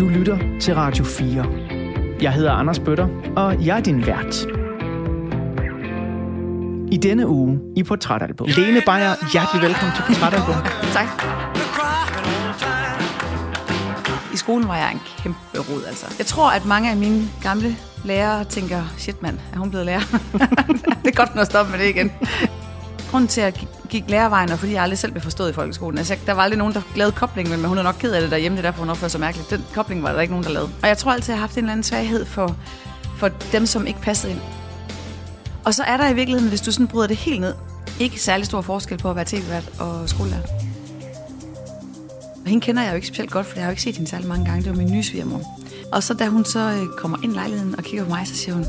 Du lytter til Radio 4. Jeg hedder Anders Bøtter, og jeg er din vært. I denne uge i Portrætalbum. Lene Beyer, hjertelig velkommen til Portrætalbum. Tak. I skolen var jeg en kæmpe rod, altså. Jeg tror, at mange af mine gamle lærere tænker, shit mand, er hun blevet lærer? det er godt nok at stoppe med det igen grund til, at jeg gik lærervejen, og fordi jeg aldrig selv blev forstået i folkeskolen. Altså, der var aldrig nogen, der lavede koblingen, men hun er nok ked af det derhjemme, det er derfor, hun opfører så mærkeligt. Den kobling var der ikke nogen, der lavede. Og jeg tror altid, jeg har haft en eller anden svaghed for, for dem, som ikke passede ind. Og så er der i virkeligheden, hvis du sådan bryder det helt ned, ikke særlig stor forskel på at være tv-vært og skolelærer. Og hende kender jeg jo ikke specielt godt, for jeg har jo ikke set hende særlig mange gange. Det var min nye svigermor. Og så da hun så øh, kommer ind i lejligheden og kigger på mig, så siger hun,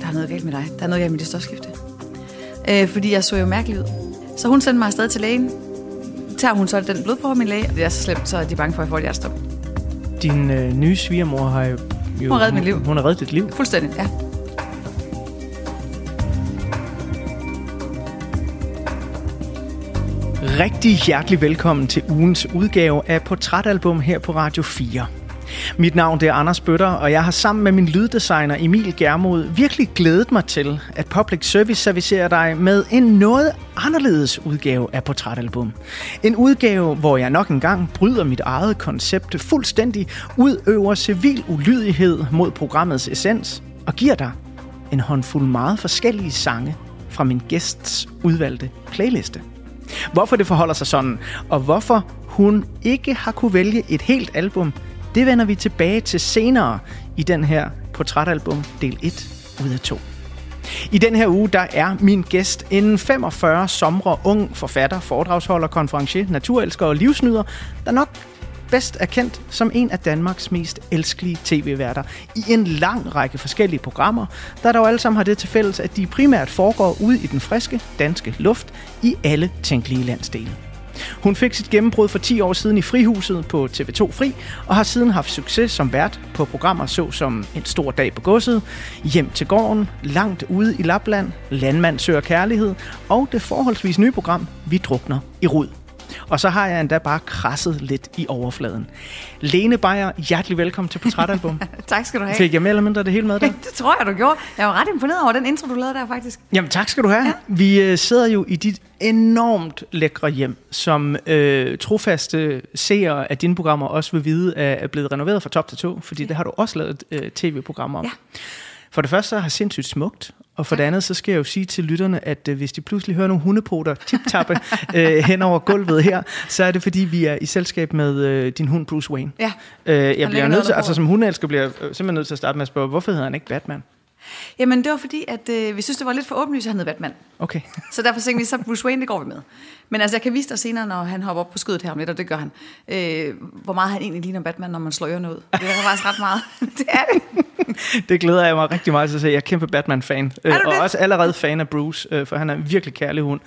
der er noget galt med dig. Der er noget galt med dit stofskifte. Øh, fordi jeg så jo mærkelig ud. Så hun sendte mig afsted til lægen. Tager hun så den blod på min læge, og det er så slemt, så er de bange for, at jeg får et hjertestop. Din øh, nye svigermor har jo... jo Hun har reddet mit liv. Hun har reddet dit liv. Fuldstændig, ja. Rigtig hjertelig velkommen til ugens udgave af Portrætalbum her på Radio 4. Mit navn det er Anders Bøtter, og jeg har sammen med min lyddesigner Emil Germod virkelig glædet mig til, at Public Service servicerer dig med en noget anderledes udgave af Portrætalbum. En udgave, hvor jeg nok engang bryder mit eget koncept fuldstændig, udøver civil ulydighed mod programmets essens og giver dig en håndfuld meget forskellige sange fra min gæsts udvalgte playliste. Hvorfor det forholder sig sådan, og hvorfor hun ikke har kunne vælge et helt album, det vender vi tilbage til senere i den her portrætalbum del 1 ud af 2. I den her uge, der er min gæst en 45 somre ung forfatter, foredragsholder, konferencier, naturelsker og livsnyder, der nok bedst er kendt som en af Danmarks mest elskelige tv-værter i en lang række forskellige programmer, der dog alle sammen har det til fælles, at de primært foregår ude i den friske danske luft i alle tænkelige landsdele. Hun fik sit gennembrud for 10 år siden i Frihuset på TV2 Fri, og har siden haft succes som vært på programmer såsom En stor dag på godset, Hjem til gården, Langt ude i Lapland, Landmand søger kærlighed, og det forholdsvis nye program Vi drukner i rod. Og så har jeg endda bare krasset lidt i overfladen. Lene Beyer, hjertelig velkommen til Portrætalbum. tak skal du have. Fik jeg mere eller mindre det hele med der? det tror jeg, du gjorde. Jeg var ret imponeret over den intro, du lavede der, faktisk. Jamen tak skal du have. Ja. Vi øh, sidder jo i dit enormt lækre hjem, som øh, trofaste seere af dine programmer også vil vide er blevet renoveret fra top til to, fordi ja. det har du også lavet øh, tv-programmer om. Ja. For det første så har sindssygt smukt, og for det andet så skal jeg jo sige til lytterne, at øh, hvis de pludselig hører nogle hundepoter tip-tappe øh, hen over gulvet her, så er det fordi, vi er i selskab med øh, din hund Bruce Wayne. Ja. Øh, jeg bliver nødt til, altså som hundeelsker bliver jeg øh, simpelthen nødt til at starte med at spørge, hvorfor hedder han ikke Batman? Jamen, det var fordi, at øh, vi synes, det var lidt for åbenlyst, at han hed Batman. Okay. Så derfor tænkte vi, så Bruce Wayne, det går vi med. Men altså, jeg kan vise dig senere, når han hopper op på skødet her om lidt, og det gør han, øh, hvor meget han egentlig ligner Batman, når man slår ørerne ud. Det er faktisk ret meget. det er det. Det glæder jeg mig rigtig meget til at se. Jeg er kæmpe Batman-fan. Øh, og det? også allerede fan af Bruce, øh, for han er en virkelig kærlig hund.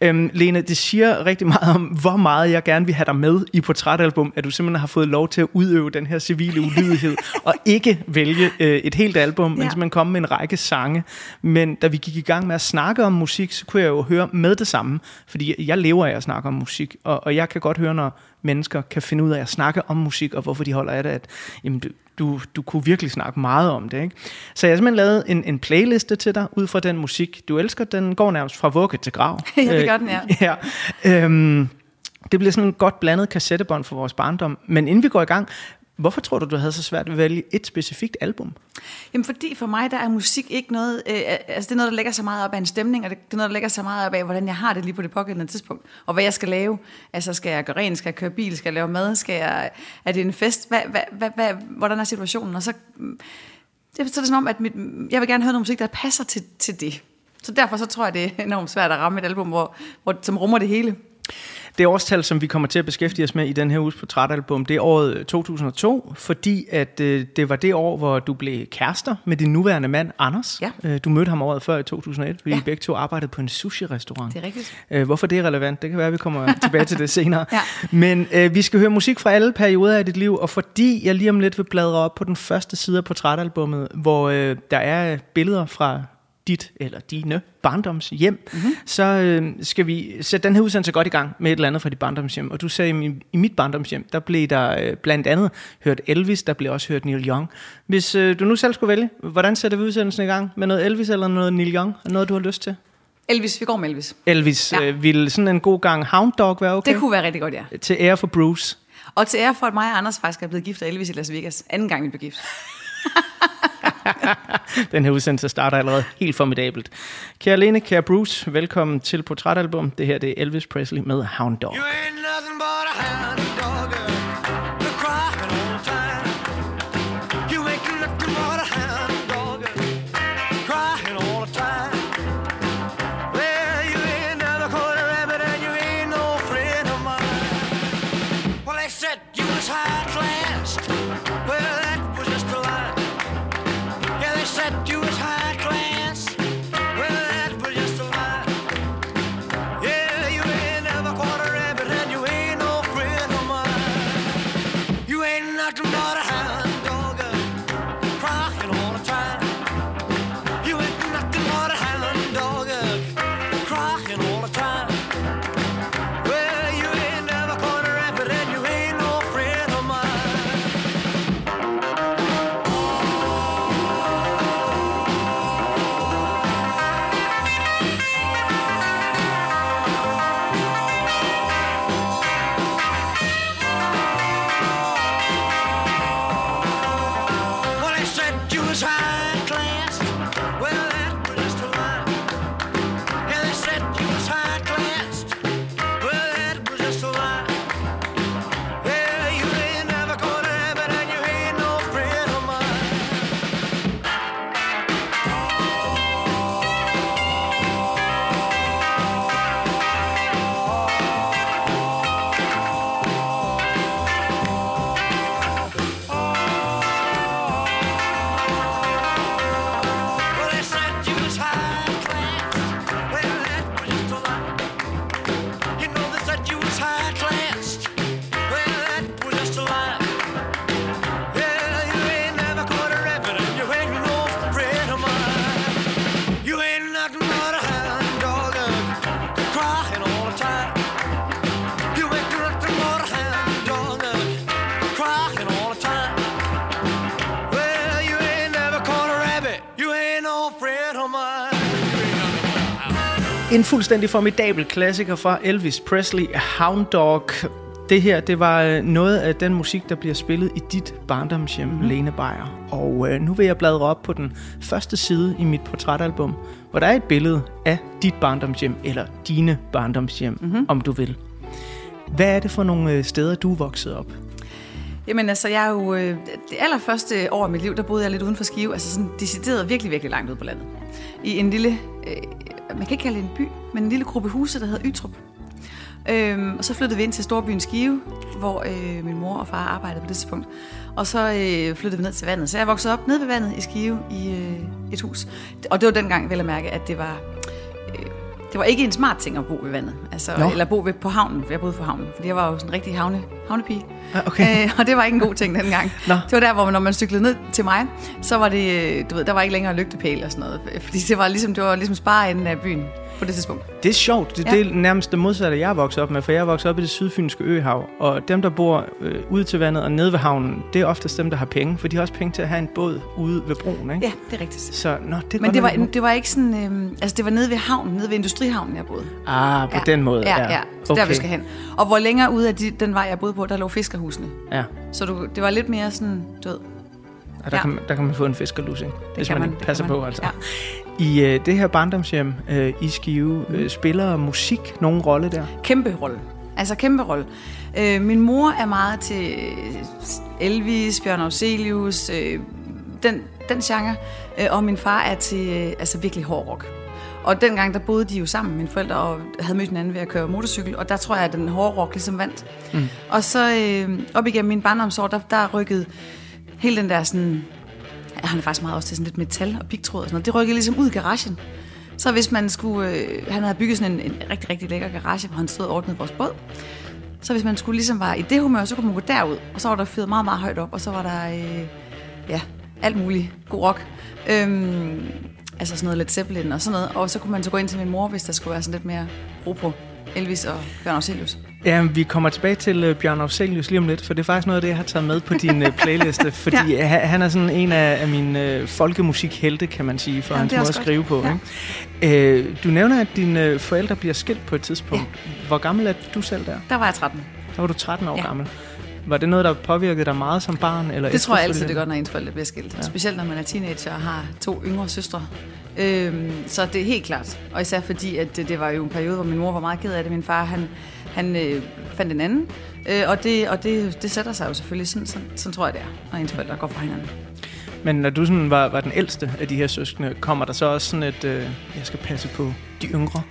Øhm, Lene, det siger rigtig meget om, hvor meget jeg gerne vil have dig med i portrætalbum, at du simpelthen har fået lov til at udøve den her civile ulydighed, og ikke vælge øh, et helt album, men Ja. simpelthen komme med en række sange. Men da vi gik i gang med at snakke om musik, så kunne jeg jo høre med det samme, fordi jeg lever af at snakke om musik, og, og jeg kan godt høre, når mennesker kan finde ud af at snakke om musik, og hvorfor de holder af det, at jamen, du, du, du kunne virkelig snakke meget om det. Ikke? Så jeg har simpelthen lavet en, en playliste til dig, ud fra den musik, du elsker. Den går nærmest fra vugge til grav. Ja, det gør den, ja. ja. Øhm, det bliver sådan en godt blandet kassettebånd for vores barndom. Men inden vi går i gang, hvorfor tror du, du havde så svært ved at vælge et specifikt album? Jamen, fordi for mig, der er musik ikke noget, øh, altså det er noget, der lægger så meget op af en stemning, og det, det er noget, der lægger så meget op af, hvordan jeg har det lige på det pågældende tidspunkt, og hvad jeg skal lave. Altså, skal jeg gøre rent, skal jeg køre bil, skal jeg lave mad, skal jeg, er det en fest, hvad, hvad, hvad, hvad, hvordan er situationen? Og så, mm, det, så er det som om, at mit, jeg vil gerne høre noget musik, der passer til, til det. Så derfor så tror jeg, det er enormt svært at ramme et album, hvor, hvor, som rummer det hele. Det årstal, som vi kommer til at beskæftige os med i den her uges portrætalbum, det er året 2002, fordi at øh, det var det år, hvor du blev kærester med din nuværende mand, Anders. Ja. Øh, du mødte ham året før i 2001, fordi Ja. I begge to arbejdede på en sushi-restaurant. Det er rigtigt. Øh, hvorfor det er relevant, det kan være, at vi kommer tilbage til det senere. Ja. Men øh, vi skal høre musik fra alle perioder af dit liv, og fordi jeg lige om lidt vil bladre op på den første side af portrætalbummet, hvor øh, der er billeder fra dit eller dine barndomshjem, mm-hmm. så øh, skal vi sætte den her udsendelse godt i gang med et eller andet fra dit barndomshjem. Og du sagde, i, i mit barndomshjem, der blev der øh, blandt andet hørt Elvis, der blev også hørt Neil Young. Hvis øh, du nu selv skulle vælge, hvordan sætter vi udsendelsen i gang? Med noget Elvis eller noget Neil Young? Noget, du har lyst til? Elvis, vi går med Elvis. Elvis, ja. øh, ville sådan en god gang Hound Dog være okay? Det kunne være rigtig godt, ja. Til ære for Bruce. Og til ære for, at mig og Anders faktisk er blevet gift af Elvis i Las Vegas. Anden gang, vi blev gift. Den her udsendelse starter allerede helt formidabelt. Kære Lene, kære Bruce, velkommen til Portrætalbum. Det her det er Elvis Presley med Hound Dog. You ain't nothing but fuldstændig formidabel klassiker fra Elvis Presley, Hound Dog. Det her, det var øh, noget af den musik, der bliver spillet i dit barndomshjem, mm. Lene Beyer. Og øh, nu vil jeg bladre op på den første side i mit portrætalbum, hvor der er et billede af dit barndomshjem, eller dine barndomshjem, mm-hmm. om du vil. Hvad er det for nogle øh, steder, du er vokset op? Jamen altså, jeg er jo... øh, Det allerførste år af mit liv, der boede jeg lidt uden for Skive. Altså sådan decideret virkelig, virkelig langt ude på landet. I en lille... Øh, man kan ikke kalde det en by, men en lille gruppe huse, der hedder Ytrup. Øhm, og så flyttede vi ind til storbyen Skive, hvor øh, min mor og far arbejdede på det tidspunkt. Og så øh, flyttede vi ned til vandet. Så jeg voksede op nede ved vandet i Skive i øh, et hus. Og det var dengang, vel at mærke, at det var... Det var ikke en smart ting at bo ved vandet. Altså, Nå. eller bo ved, på havnen, for jeg boede på havnen. Fordi jeg var jo sådan en rigtig havne, havnepige. Ah, okay. Øh, og det var ikke en god ting dengang. Nå. Det var der, hvor man, når man cyklede ned til mig, så var det, øh, du ved, der var ikke længere lygtepæl og sådan noget. Fordi det var ligesom, det var ligesom spareenden af byen på det tidspunkt. Det er sjovt. Det, Ja. det er nærmest det modsatte, jeg vokset op med, for jeg vokset op i det sydfynske øhav, og dem, der bor øh, ude til vandet og nede ved havnen, det er oftest dem, der har penge, for de har også penge til at have en båd ude ved broen, ikke? Ja, det er rigtigt. Så, nå, det Men det var, det var ikke sådan, øh, altså det var nede ved havnen, nede ved industrihavnen, jeg boede. Ah, på den måde. Ja, ja. Så der vi skal hen. Og hvor længere ude af de, den vej, jeg boede på, der lå fiskerhusene. Ja, Så du, det var lidt mere sådan, du ved, og der, Ja. kan, man- der kan man få en fiskerlusing, hvis man, man, ikke passer man. på. Altså. Ja. I øh, det her barndomshjem øh, i Skive, Mm. øh, spiller musik nogen rolle der? kæmpe rolle. Altså kæmpe rolle. Øh, min mor er meget til Elvis, Bjørn Auselius, øh, den, den genre. Øh, og min far er til øh, altså virkelig hård rock. Og dengang, der boede de jo sammen, mine forældre, og havde mødt hinanden ved at køre motorcykel. Og der tror jeg, at den hårde rock ligesom vandt. Mm. Og så øh, op igennem min barndomsår, der, der rykkede hele den der sådan... Han er faktisk meget også til sådan lidt metal og pigtråd og sådan noget. Det rykkede ligesom ud i garagen. Så hvis man skulle... Øh, han havde bygget sådan en, en rigtig, rigtig lækker garage, hvor han stod og ordnede vores båd. Så hvis man skulle ligesom være i det humør, så kunne man gå derud. Og så var der fyret meget, meget højt op. Og så var der, øh, ja, alt muligt god rock. Øhm, Altså sådan noget Led Zeppelin og sådan noget. Og så kunne man så gå ind til min mor, hvis der skulle være sådan lidt mere ro på Elvis og Bjørn Afselius. Ja, vi kommer tilbage til uh, Bjørn Afselius lige om lidt, for det er faktisk noget af det, jeg har taget med på din uh, playliste, fordi ja. han er sådan en af, af mine folkemusikhelte, kan man sige, for ja, hans måde at skrive på. Ja. Ikke? Uh, du nævner, at dine forældre bliver skilt på et tidspunkt. Ja. Hvor gammel er du selv der? Der var jeg 13. Der var du 13 år ja. gammel. Var det noget, der påvirkede dig meget som barn? Eller det tror jeg altid, det gør, når ens forældre bliver skilt. Ja. Specielt når man er teenager og har to yngre søstre. Øhm, så det er helt klart. Og især fordi, at det, det var jo en periode, hvor min mor var meget ked af det. Min far, han, han øh, fandt en anden. Øh, og det, og det, det sætter sig jo selvfølgelig. Sådan, sådan, sådan tror jeg, det er, når ens forældre går fra hinanden. Men når du sådan var, var den ældste af de her søskende, kommer der så også sådan et, øh, jeg skal passe på de yngre?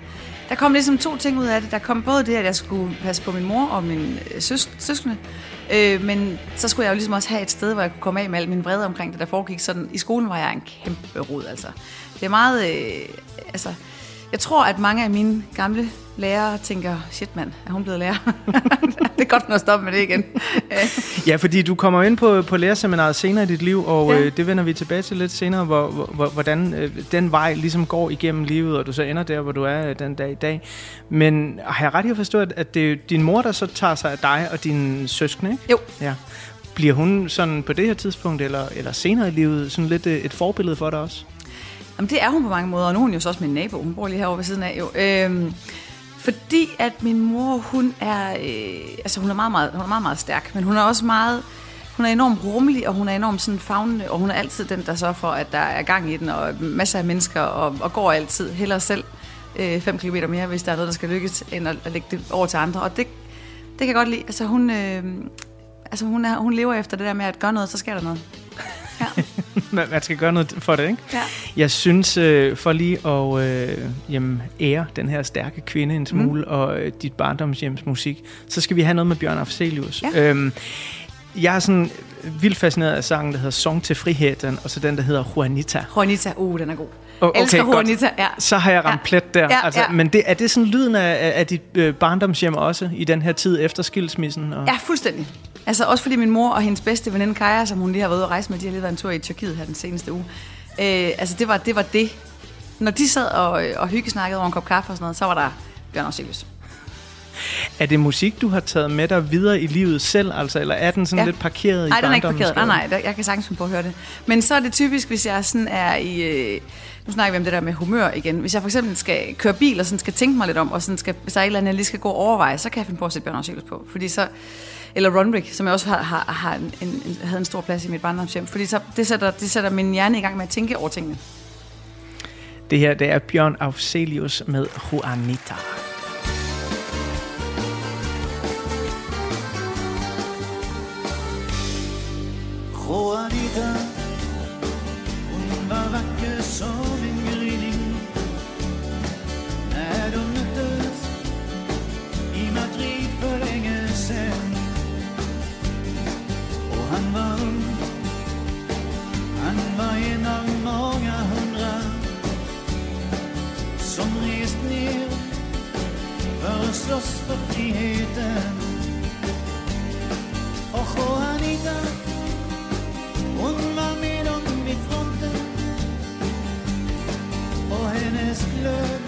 Der kom ligesom to ting ud af det. Der kom både det, at jeg skulle passe på min mor og min øh, søs- søskende, øh, men så skulle jeg jo ligesom også have et sted, hvor jeg kunne komme af med al min vrede omkring det, der foregik. Sådan, I skolen var jeg en kæmpe rod, altså. Det er meget... Øh, altså, jeg tror, at mange af mine gamle lærere tænker, shit mand, er hun blevet lærer? det er godt at stoppe med det igen. ja, fordi du kommer ind på, på lærerseminaret senere i dit liv, og ja. øh, det vender vi tilbage til lidt senere, hvor, hvor, hvordan øh, den vej ligesom går igennem livet, og du så ender der, hvor du er den dag i dag. Men har jeg ret i at forstå, at det er din mor, der så tager sig af dig og dine søskende, ikke? Jo. Ja. Bliver hun sådan på det her tidspunkt, eller, eller senere i livet, sådan lidt et forbillede for dig også? Jamen, det er hun på mange måder, og nu er hun jo så også min nabo. Hun bor lige herovre ved siden af. Jo. Øhm, fordi at min mor, hun er, øh, altså hun er meget, meget, hun er meget, meget stærk, men hun er også meget, hun er enormt rummelig, og hun er enormt sådan fagnende, og hun er altid den, der sørger for, at der er gang i den, og masser af mennesker, og, og går altid heller selv 5 øh, km mere, hvis der er noget, der skal lykkes, end at, at lægge det over til andre. Og det, det kan jeg godt lide. Altså hun, øh, altså hun, er, hun lever efter det der med, at gøre noget, så sker der noget. Ja. Man skal gøre noget for det, ikke? Ja. Jeg synes, øh, for lige at øh, jamen, ære den her stærke kvinde en smule, mm. og øh, dit barndomshjems musik, så skal vi have noget med Bjørn Afselius. Ja. Øhm, jeg er sådan vildt fascineret af sangen, der hedder Song til friheden, og så den, der hedder Juanita. Juanita, uh, den er god. Okay, Elsker Juanita, ja. Så har jeg ramt ja. plet der. Ja, altså, ja. Men det, er det sådan lyden af, af dit øh, barndomshjem også, i den her tid efter skilsmissen? Og... Ja, fuldstændig. Altså også fordi min mor og hendes bedste veninde Kaja, som hun lige har været ude at rejse med, de har lige været en tur i Tyrkiet her den seneste uge. Øh, altså det var, det var det. Når de sad og, og hyggesnakkede over en kop kaffe og sådan noget, så var der Bjørn Afselius. Er det musik, du har taget med dig videre i livet selv, altså, eller er den sådan ja. lidt parkeret i Nej, den er ikke parkeret. Nej, nej, jeg kan sagtens finde på at høre det. Men så er det typisk, hvis jeg sådan er i... Øh, nu snakker vi om det der med humør igen. Hvis jeg for eksempel skal køre bil og sådan skal tænke mig lidt om, og sådan skal, hvis der er et eller andet, jeg lige skal gå og overveje, så kan jeg finde på at sætte Bjørn Afselius på. Fordi så, eller Runrick, som jeg også har, har, har en, en, havde en stor plads i mit barndomshjem. Fordi så, det, sætter, det sætter min hjerne i gang med at tænke over tingene. Det her, det er Bjørn Afselius med Juanita. Juanita Som rest ner för att slåss för friheten Och Juanita hon var med dem vid fronten och hennes glöd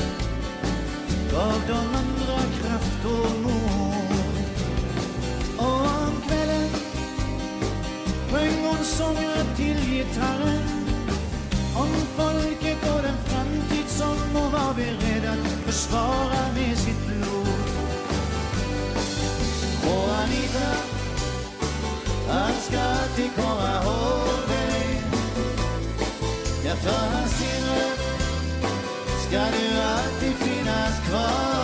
gav de andra kraft och mod. Och om kvällen sjöng hon sånger till gitarren om folket var beredd att försvara med sitt blod. Juanita, Anita, han ska alltid komma ihåg dig Ja, för hans inre ska du alltid finnas kvar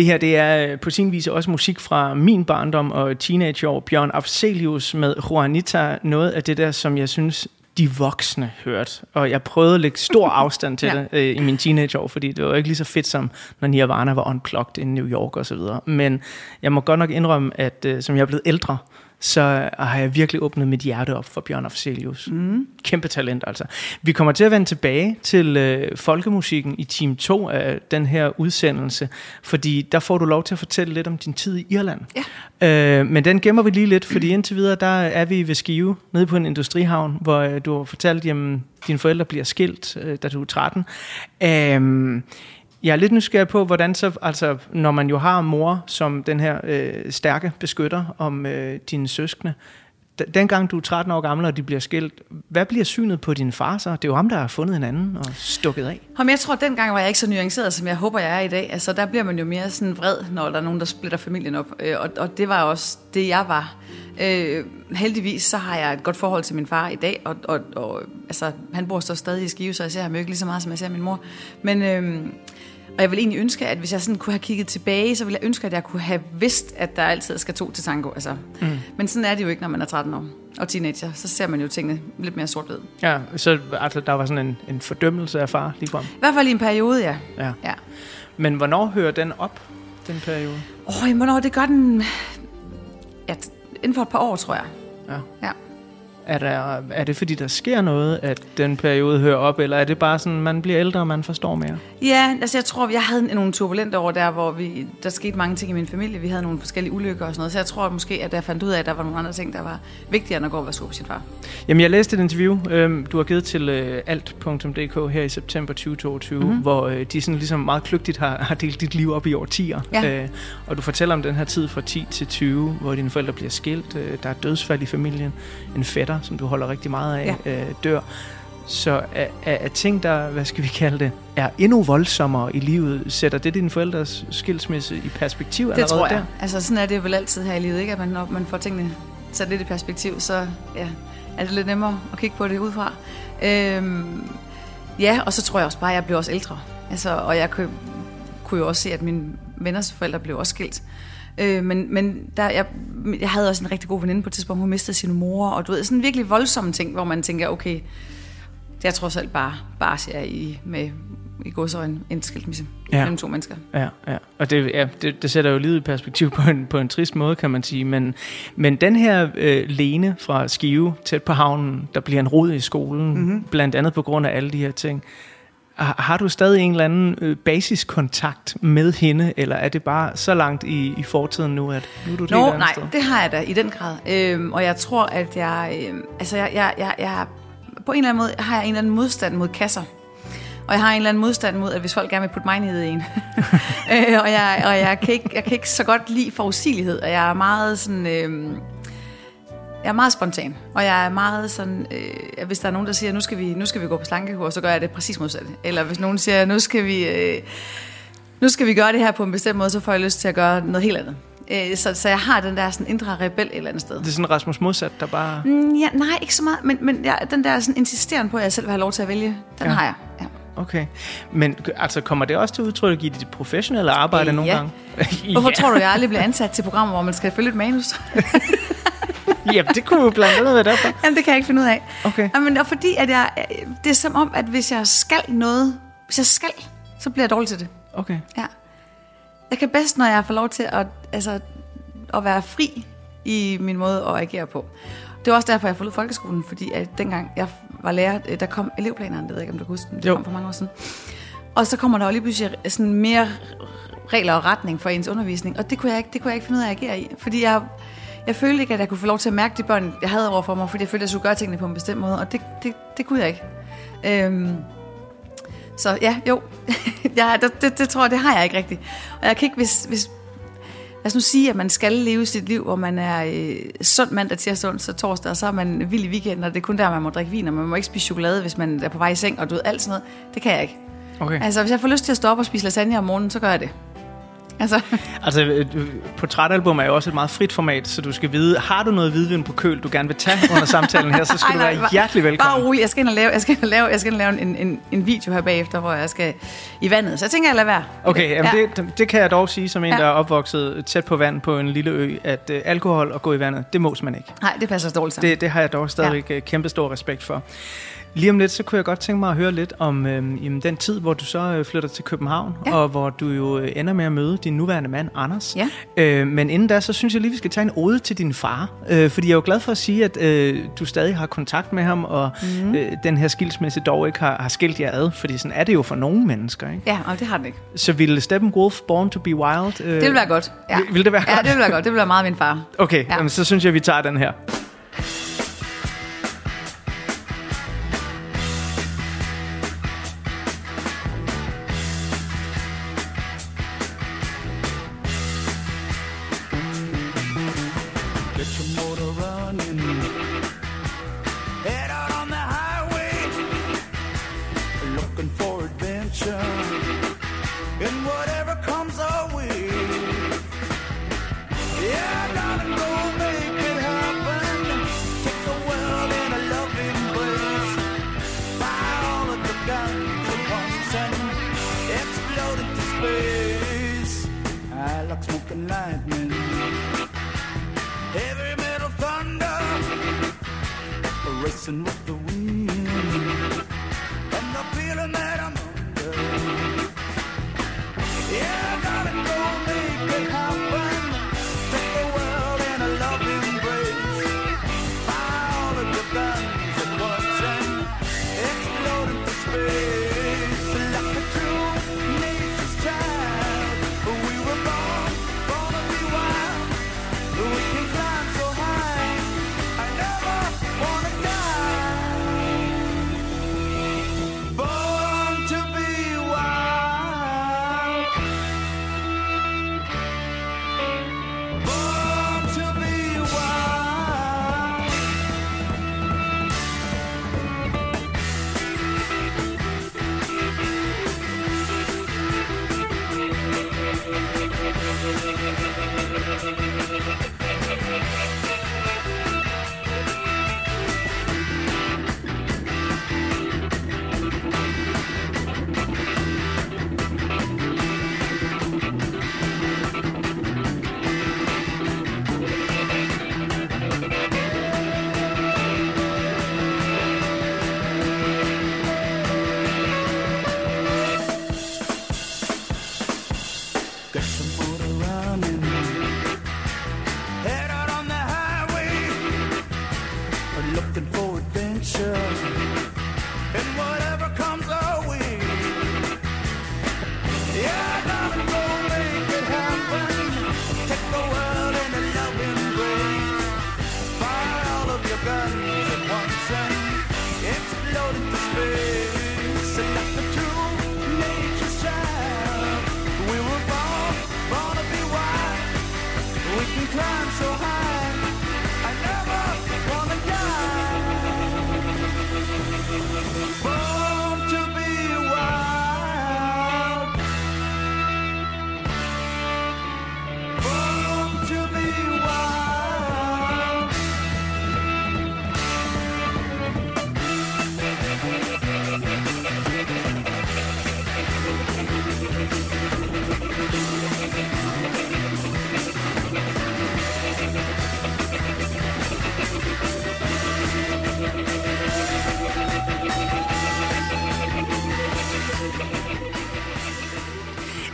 Det her det er på sin vis også musik fra min barndom og teenageår. Bjørn Afselius med Juanita. Noget af det der, som jeg synes, de voksne hørte. Og jeg prøvede at lægge stor afstand til Ja. det øh, i mine teenageår, fordi det var ikke lige så fedt som, når Nirvana var unplugged i New York og så videre. Men jeg må godt nok indrømme, at øh, som jeg er blevet ældre, så har jeg virkelig åbnet mit hjerte op for Bjørn Afzelius. Mm. Kæmpe talent, altså. Vi kommer til at vende tilbage til øh, folkemusikken i time 2 af den her udsendelse, fordi der får du lov til at fortælle lidt om din tid i Irland. Ja. Øh, men den gemmer vi lige lidt, fordi indtil videre, der er vi ved Skive, nede på en industrihavn, hvor øh, du har fortalt, at dine forældre bliver skilt, øh, da du er 13. Øh, jeg er lidt nysgerrig på, hvordan så, altså, når man jo har mor som den her øh, stærke beskytter om øh, dine søskende, d- dengang du er 13 år gammel, og de bliver skilt, hvad bliver synet på din far så? Det er jo ham, der har fundet en anden og stukket af. Om jeg tror, at dengang var jeg ikke så nuanceret, som jeg håber, jeg er i dag. Altså, der bliver man jo mere sådan vred, når der er nogen, der splitter familien op. Øh, Og, og det var også det, jeg var. Øh, heldigvis så har jeg et godt forhold til min far i dag, og, og, og altså, han bor så stadig i Skive, så jeg ser ham jo ikke lige så meget, som jeg ser min mor. Men, øh, og jeg vil egentlig ønske, at hvis jeg sådan kunne have kigget tilbage, så ville jeg ønske, at jeg kunne have vidst, at der altid skal to til tango. Altså. Mm. Men sådan er det jo ikke, når man er 13 år og teenager. Så ser man jo tingene lidt mere sort-hvid. Ja, så altså, der var sådan en, en fordømmelse af far ligefrem. I hvert fald i en periode, ja. Ja. ja. Men hvornår hører den op, den periode? Åh, oh, hvornår det gør den... Ja, inden for et par år, tror jeg. Ja. Ja. Er, der, er det fordi, der sker noget, at den periode hører op, eller er det bare sådan, man bliver ældre, og man forstår mere? Ja, altså jeg tror, jeg havde nogle turbulente år der, hvor vi, der skete mange ting i min familie. Vi havde nogle forskellige ulykker og sådan noget. Så jeg tror at måske, at jeg fandt ud af, at der var nogle andre ting, der var vigtigere end at gå og være sur på sin far. Jamen, jeg læste et interview, øhm, du har givet til øh, alt.dk her i september 2022, mm-hmm. hvor øh, de sådan ligesom meget kløgtigt har, har delt dit liv op i årtier. Ja. Øh, og du fortæller om den her tid fra 10 til 20, hvor dine forældre bliver skilt, øh, der er dødsfald i familien, en fætter, som du holder rigtig meget af, ja. øh, dør. Så er, er, ting, der, hvad skal vi kalde det, er endnu voldsommere i livet, sætter det dine forældres skilsmisse i perspektiv Det allerede tror jeg. der? Altså sådan er det vel altid her i livet, ikke? At man, når man får tingene sat lidt i perspektiv, så ja, er det lidt nemmere at kigge på det udefra. Øhm, ja, og så tror jeg også bare, at jeg blev også ældre. Altså, og jeg kunne, kunne jo også se, at mine venners forældre blev også skilt. Øh, men men der, jeg, jeg havde også en rigtig god veninde på et tidspunkt, hun mistede sin mor, og du ved, sådan virkelig voldsomme ting, hvor man tænker, okay, det er trods alt bare, bare jeg i, med, i godsøjne en skilsmisse ja. mellem to mennesker. Ja, ja. Og det, ja, det, det sætter jo livet i perspektiv på en, på en trist måde, kan man sige. Men, men den her øh, Lene fra Skive, tæt på havnen, der bliver en rod i skolen, mm-hmm. blandt andet på grund af alle de her ting. Har, du stadig en eller anden øh, basiskontakt med hende, eller er det bare så langt i, i fortiden nu, at nu er du et helt Nå, nej, sted? det har jeg da i den grad. Øhm, og jeg tror, at jeg... Øhm, altså, jeg, jeg, jeg, jeg... På en eller anden måde har jeg en eller anden modstand mod kasser. Og jeg har en eller anden modstand mod, at hvis folk gerne vil putte mig ned i en. øh, og jeg, og jeg, kan ikke, jeg kan ikke så godt lide forudsigelighed, og jeg er meget sådan... Øhm, jeg er meget spontan, og jeg er meget sådan, øh, hvis der er nogen, der siger, nu skal vi, nu skal vi gå på slankekur, så gør jeg det præcis modsat. Eller hvis nogen siger, nu skal vi, øh, nu skal vi gøre det her på en bestemt måde, så får jeg lyst til at gøre noget helt andet. Øh, så, så jeg har den der sådan indre rebel et eller andet sted. Det er sådan Rasmus Modsat, der bare... Mm, Ja, nej, ikke så meget, men, men ja, den der sådan insisterende på, at jeg selv vil have lov til at vælge, den Ja. ja. har jeg. Ja. Okay. Men altså, kommer det også til udtryk i dit professionelle arbejde Øh, nogle ja. gange? Hvorfor tror du, jeg aldrig bliver ansat til programmer, hvor man skal følge et manus? Jamen, det kunne jo blandt andet være derfor. Jamen, det kan jeg ikke finde ud af. Okay. Jamen, og fordi at jeg, det er som om, at hvis jeg skal noget, hvis jeg skal, så bliver jeg dårlig til det. Okay. Ja. Jeg kan bedst, når jeg får lov til at, altså, at være fri i min måde at agere på. Det var også derfor, jeg forlod folkeskolen, fordi at dengang jeg var lærer, øh, der kom elevplanerne, det ved jeg ikke, om du kan huske dem, det Jo. kom for mange år siden. Og så kommer der jo lige pludselig sådan mere regler og retning for ens undervisning, og det kunne jeg ikke, det kunne jeg ikke finde ud af at agere i, fordi jeg, jeg følte ikke, at jeg kunne få lov til at mærke de børn, jeg havde over for mig, fordi jeg følte, at jeg skulle gøre tingene på en bestemt måde, og det, det, det kunne jeg ikke. Øhm, så ja, jo, ja, det, det, det tror jeg, det har jeg ikke rigtigt. Og jeg kan ikke, hvis, hvis lad os nu sige, at man skal leve sit liv, hvor man er øh, sund mandag, tirsdag, onsdag, torsdag, og så er man vild i weekenden, og det er kun der, man må drikke vin, og man må ikke spise chokolade, hvis man er på vej i seng, og du ved, alt sådan noget. Det kan jeg ikke. Okay. Altså, hvis jeg får lyst til at stå op og spise lasagne om morgenen, så gør jeg det. Altså, Altså, øh, portrætalbum er jo også et meget frit format, så du skal vide, har du noget hvidvin på køl, du gerne vil tage under samtalen her, så skal Ej, du nej, være bare- hjertelig velkommen. Bare rolig, jeg skal ind og lave, jeg skal ind og lave, jeg skal ind og lave en, en, en video her bagefter, hvor jeg skal i vandet. Så jeg tænker, jeg lader være. Okay, jamen ja. det, det kan jeg dog sige som en, Ja. der er opvokset tæt på vand på en lille ø, at øh, alkohol og gå i vandet, det mås man ikke. Nej, det passer dårligt sammen. Det, det har jeg dog stadigvæk ja. kæmpe stor respekt for. Lige om lidt, så kunne jeg godt tænke mig at høre lidt om øh, jamen, den tid, hvor du så øh, flytter til København, ja. Ja. og hvor du jo øh, ender med at møde din nuværende mand, Anders. Ja. Øh, men inden da, så synes jeg lige, vi skal tage en ode til din far. Øh, fordi jeg er jo glad for at sige, at øh, du stadig har kontakt med ham, og mm. øh, den her skilsmisse dog ikke har, har skilt jer ad. Fordi sådan er det jo for nogle mennesker, ikke? Ja, og det har den ikke. Så ville Steppenwolf Born to be Wild... Øh, Det vil være godt. Ja. Vil- vil det være Ja, godt? det vil være godt. Det vil være meget min far. Okay, Ja. ja. jamen, så synes jeg, vi tager den her.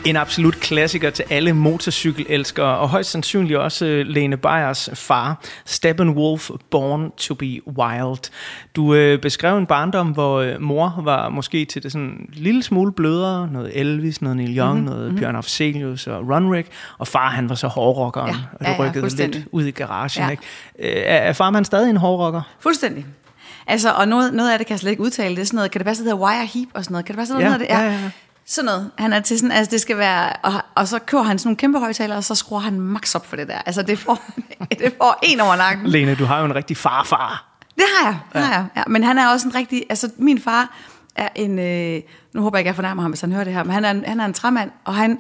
En absolut klassiker til alle motorcykelelskere, og højst sandsynligt også øh, Lene Beyers far, Steppenwolf, Born to be Wild. Du øh, beskrev en barndom, hvor øh, mor var måske til det sådan en lille smule blødere, noget Elvis, noget Neil Young, mm-hmm. noget Bjørn Afzelius og Runrig, og far han var så hårdrockeren, Ja, og ja, det ja, rykkede lidt ud i garagen. Ja. Ikke? Øh, er, far man stadig en hårdrocker? Fuldstændig. Altså, og noget, noget af det kan jeg slet ikke udtale. Det er sådan noget, kan det passe, det hedder wire heap og sådan noget? Kan det passe, det Ja, hedder det? ja, ja, ja. Sådan noget. Han er til sådan, altså det skal være, og, og så kører han sådan nogle kæmpe højtalere, og så skruer han max op for det der. Altså det får, det får en over nakken. Lene, du har jo en rigtig farfar. Det har jeg, det har jeg. Ja, men han er også en rigtig, altså min far er en, øh, nu håber jeg ikke, jeg fornærmer ham, hvis han hører det her, men han er en, han er en træmand, og han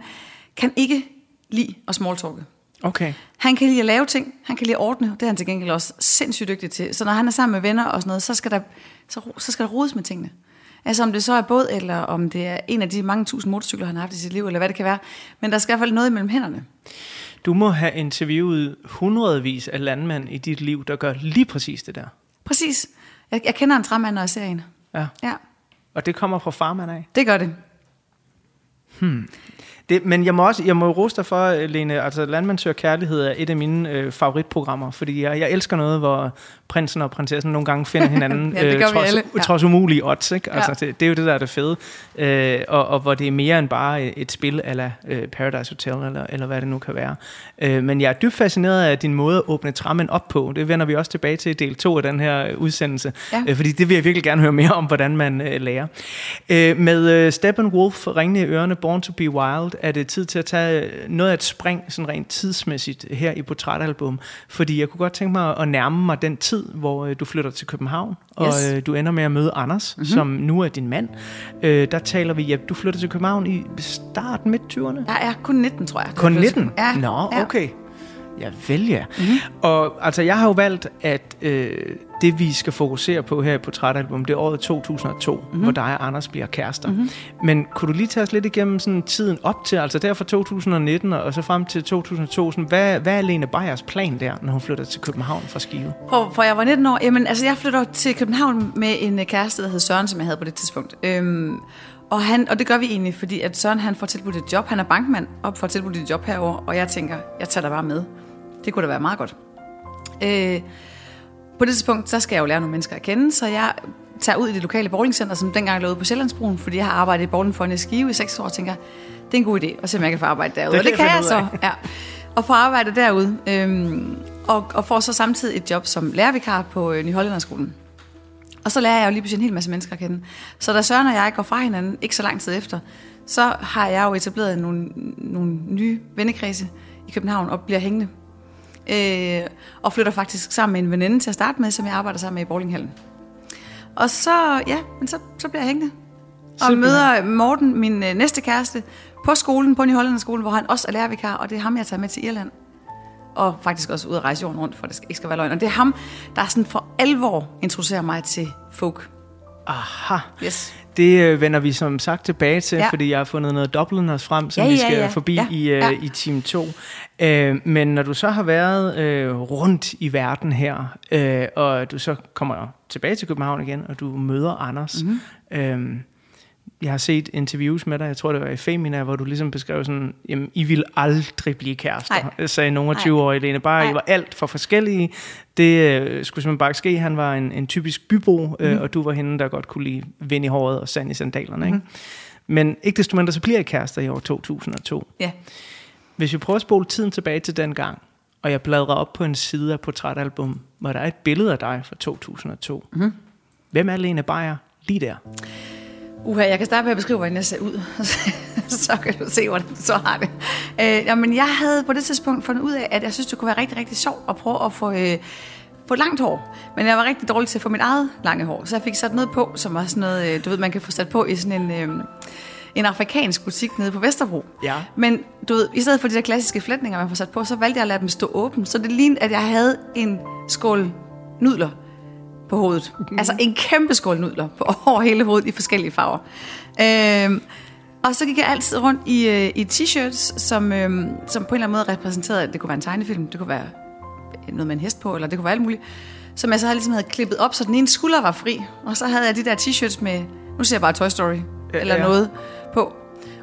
kan ikke lide at smalltalke. Okay. Han kan lide at lave ting, han kan lide at ordne, det er han til gengæld også sindssygt dygtig til. Så når han er sammen med venner og sådan noget, så skal der, så, så skal der rodes med tingene. Altså om det så er båd, eller om det er en af de mange tusind motorcykler, han har haft i sit liv, eller hvad det kan være. Men der skal i hvert fald noget imellem hænderne. Du må have interviewet hundredvis af landmænd i dit liv, der gør lige præcis det der. Præcis. Jeg, jeg kender en træmand, når jeg ser en. Ja. Ja, Og det kommer fra farmand af. det gør det. Det, men jeg må også jeg må rose dig for, Lene, altså Landmand søger kærlighed er et af mine øh, favoritprogrammer, fordi jeg, jeg elsker noget, hvor prinsen og prinsessen nogle gange finder hinanden, Ja, vi trods, alle. Ja. trods umulige odds. Ikke? Altså, Ja. det, det er jo det, der er det fede. Øh, og, og hvor det er mere end bare et spil eller øh, Paradise Hotel, eller, eller hvad det nu kan være. Øh, men jeg er dybt fascineret af din måde at åbne trammen op på. Det vender vi også tilbage til i del 2 af den her øh, udsendelse. Ja. Øh, fordi det vil jeg virkelig gerne høre mere om, hvordan man øh, lærer. Øh, med øh, Steppenwolf, Ringende i ørerne, Born to be Wild, er det tid til at tage noget af et spring, sådan rent tidsmæssigt, her i portrætalbum. Fordi jeg kunne godt tænke mig at nærme mig den tid, hvor øh, du flytter til København, og Yes. øh, du ender med at møde Anders, mm-hmm. som nu er din mand. Øh, der taler vi, ja, du flytter til København i start midt 20'erne? Jeg er kun 19, tror jeg. Kun 19? Ja. Nå, ja. okay. Ja, vel ja. Mm-hmm. Og altså, jeg har jo valgt, at øh, det vi skal fokusere på her i Portrætalbum, det er året 2002, mm-hmm. hvor dig og Anders bliver kærester. Mm-hmm. Men kunne du lige tage os lidt igennem sådan tiden op til, altså der fra 2019 og så frem til 2002, sådan, hvad, hvad er Lene Beyers plan der, når hun flytter til København fra Skive? For, for jeg var 19 år. Jamen, altså, jeg flytter til København med en øh, kæreste, der hed Søren, som jeg havde på det tidspunkt. Øhm, og, han, og det gør vi egentlig, fordi at Søren han får tilbudt et job. Han er bankmand og får tilbudt et job herover, og jeg tænker, jeg tager dig bare med. Det kunne da være meget godt. Øh, på det tidspunkt, så skal jeg jo lære nogle mennesker at kende, så jeg tager ud i det lokale bowlingcenter, som dengang lå ude på Sjællandsbroen, fordi jeg har arbejdet i bowlingfonden i Skive i seks år, og tænker, det er en god idé, og se om jeg kan få arbejde derude. Det og det kan kan jeg jeg så, ja. Og få arbejde derude. Øhm, og, og får så samtidig et job som lærervikar på øh, Nyhollanderskolen. Og så lærer jeg jo lige pludselig en hel masse mennesker at kende. Så da Søren og jeg går fra hinanden, ikke så lang tid efter, så har jeg jo etableret nogle, nogle nye vennekredse i København og bliver hængende. Øh, og flytter faktisk sammen med en veninde til at starte med, som jeg arbejder sammen med i bowlinghallen. Og så, ja, men så, så bliver jeg hængende. Og Simpelthen. møder Morten, min øh, næste kæreste, på skolen, på Nyhollanderskolen, hvor han også er lærervikar, og det er ham, jeg tager med til Irland. Og faktisk også ud at rejse jorden rundt, for det skal- ikke skal være løgn. Og det er ham, der sådan for alvor introducerer mig til folk. Aha. Yes. Det øh, vender vi som sagt tilbage til, ja. Ja. fordi jeg har fundet noget Dubliners frem, som Ja, vi ja, skal ja. forbi Ja, i, øh, ja. i time 2. Øh, men når du så har været øh, rundt i verden her, øh, og du så kommer tilbage til København igen, og du møder Anders. Mhm. Mm-hmm. Øh, jeg har set interviews med dig, jeg tror det var i Femina, hvor du ligesom beskrev sådan, jamen, I vil aldrig blive kærester, Nej. sagde nogle af Nej. 20-årige Lene. Bare I Nej. var alt for forskellige. Det øh, skulle simpelthen bare ske. Han var en, en typisk bybo, Mhm. øh, mm. og du var hende, der godt kunne lide vind i håret og sand i sandalerne. Mm. Ikke? Men ikke desto mindre, så bliver I kærester i år 2002. Ja. Hvis vi prøver at spole tiden tilbage til den gang, og jeg bladrer op på en side af portrætalbum, hvor der er et billede af dig fra 2002. Mm. Hvem er Lene Beyer lige der? Uha, jeg kan starte med at beskrive, hvordan jeg ser ud. så kan du se, hvordan du så har det. Øh, jamen, jeg havde på det tidspunkt fundet ud af, at jeg synes, det kunne være rigtig, rigtig sjovt at prøve at få, øh, få langt hår. Men jeg var rigtig dårlig til at få mit eget lange hår. Så jeg fik sat noget på, som var sådan noget, øh, du ved, man kan få sat på i sådan en... Øh, en afrikansk butik nede på Vesterbro. Ja. Men du ved, i stedet for de der klassiske flætninger, man får sat på, så valgte jeg at lade dem stå åben. Så det lignede, at jeg havde en skål nudler på hovedet. Altså en kæmpe skål nudler på, over hele hovedet i forskellige farver. Øhm, og så gik jeg altid rundt i, øh, i t-shirts, som, øhm, som på en eller anden måde repræsenterede, at det kunne være en tegnefilm, det kunne være noget med en hest på, eller det kunne være alt muligt. Som jeg så ligesom havde klippet op, så den ene skulder var fri. Og så havde jeg de der t-shirts med, nu ser jeg bare Toy Story, Ja, eller ja. noget på.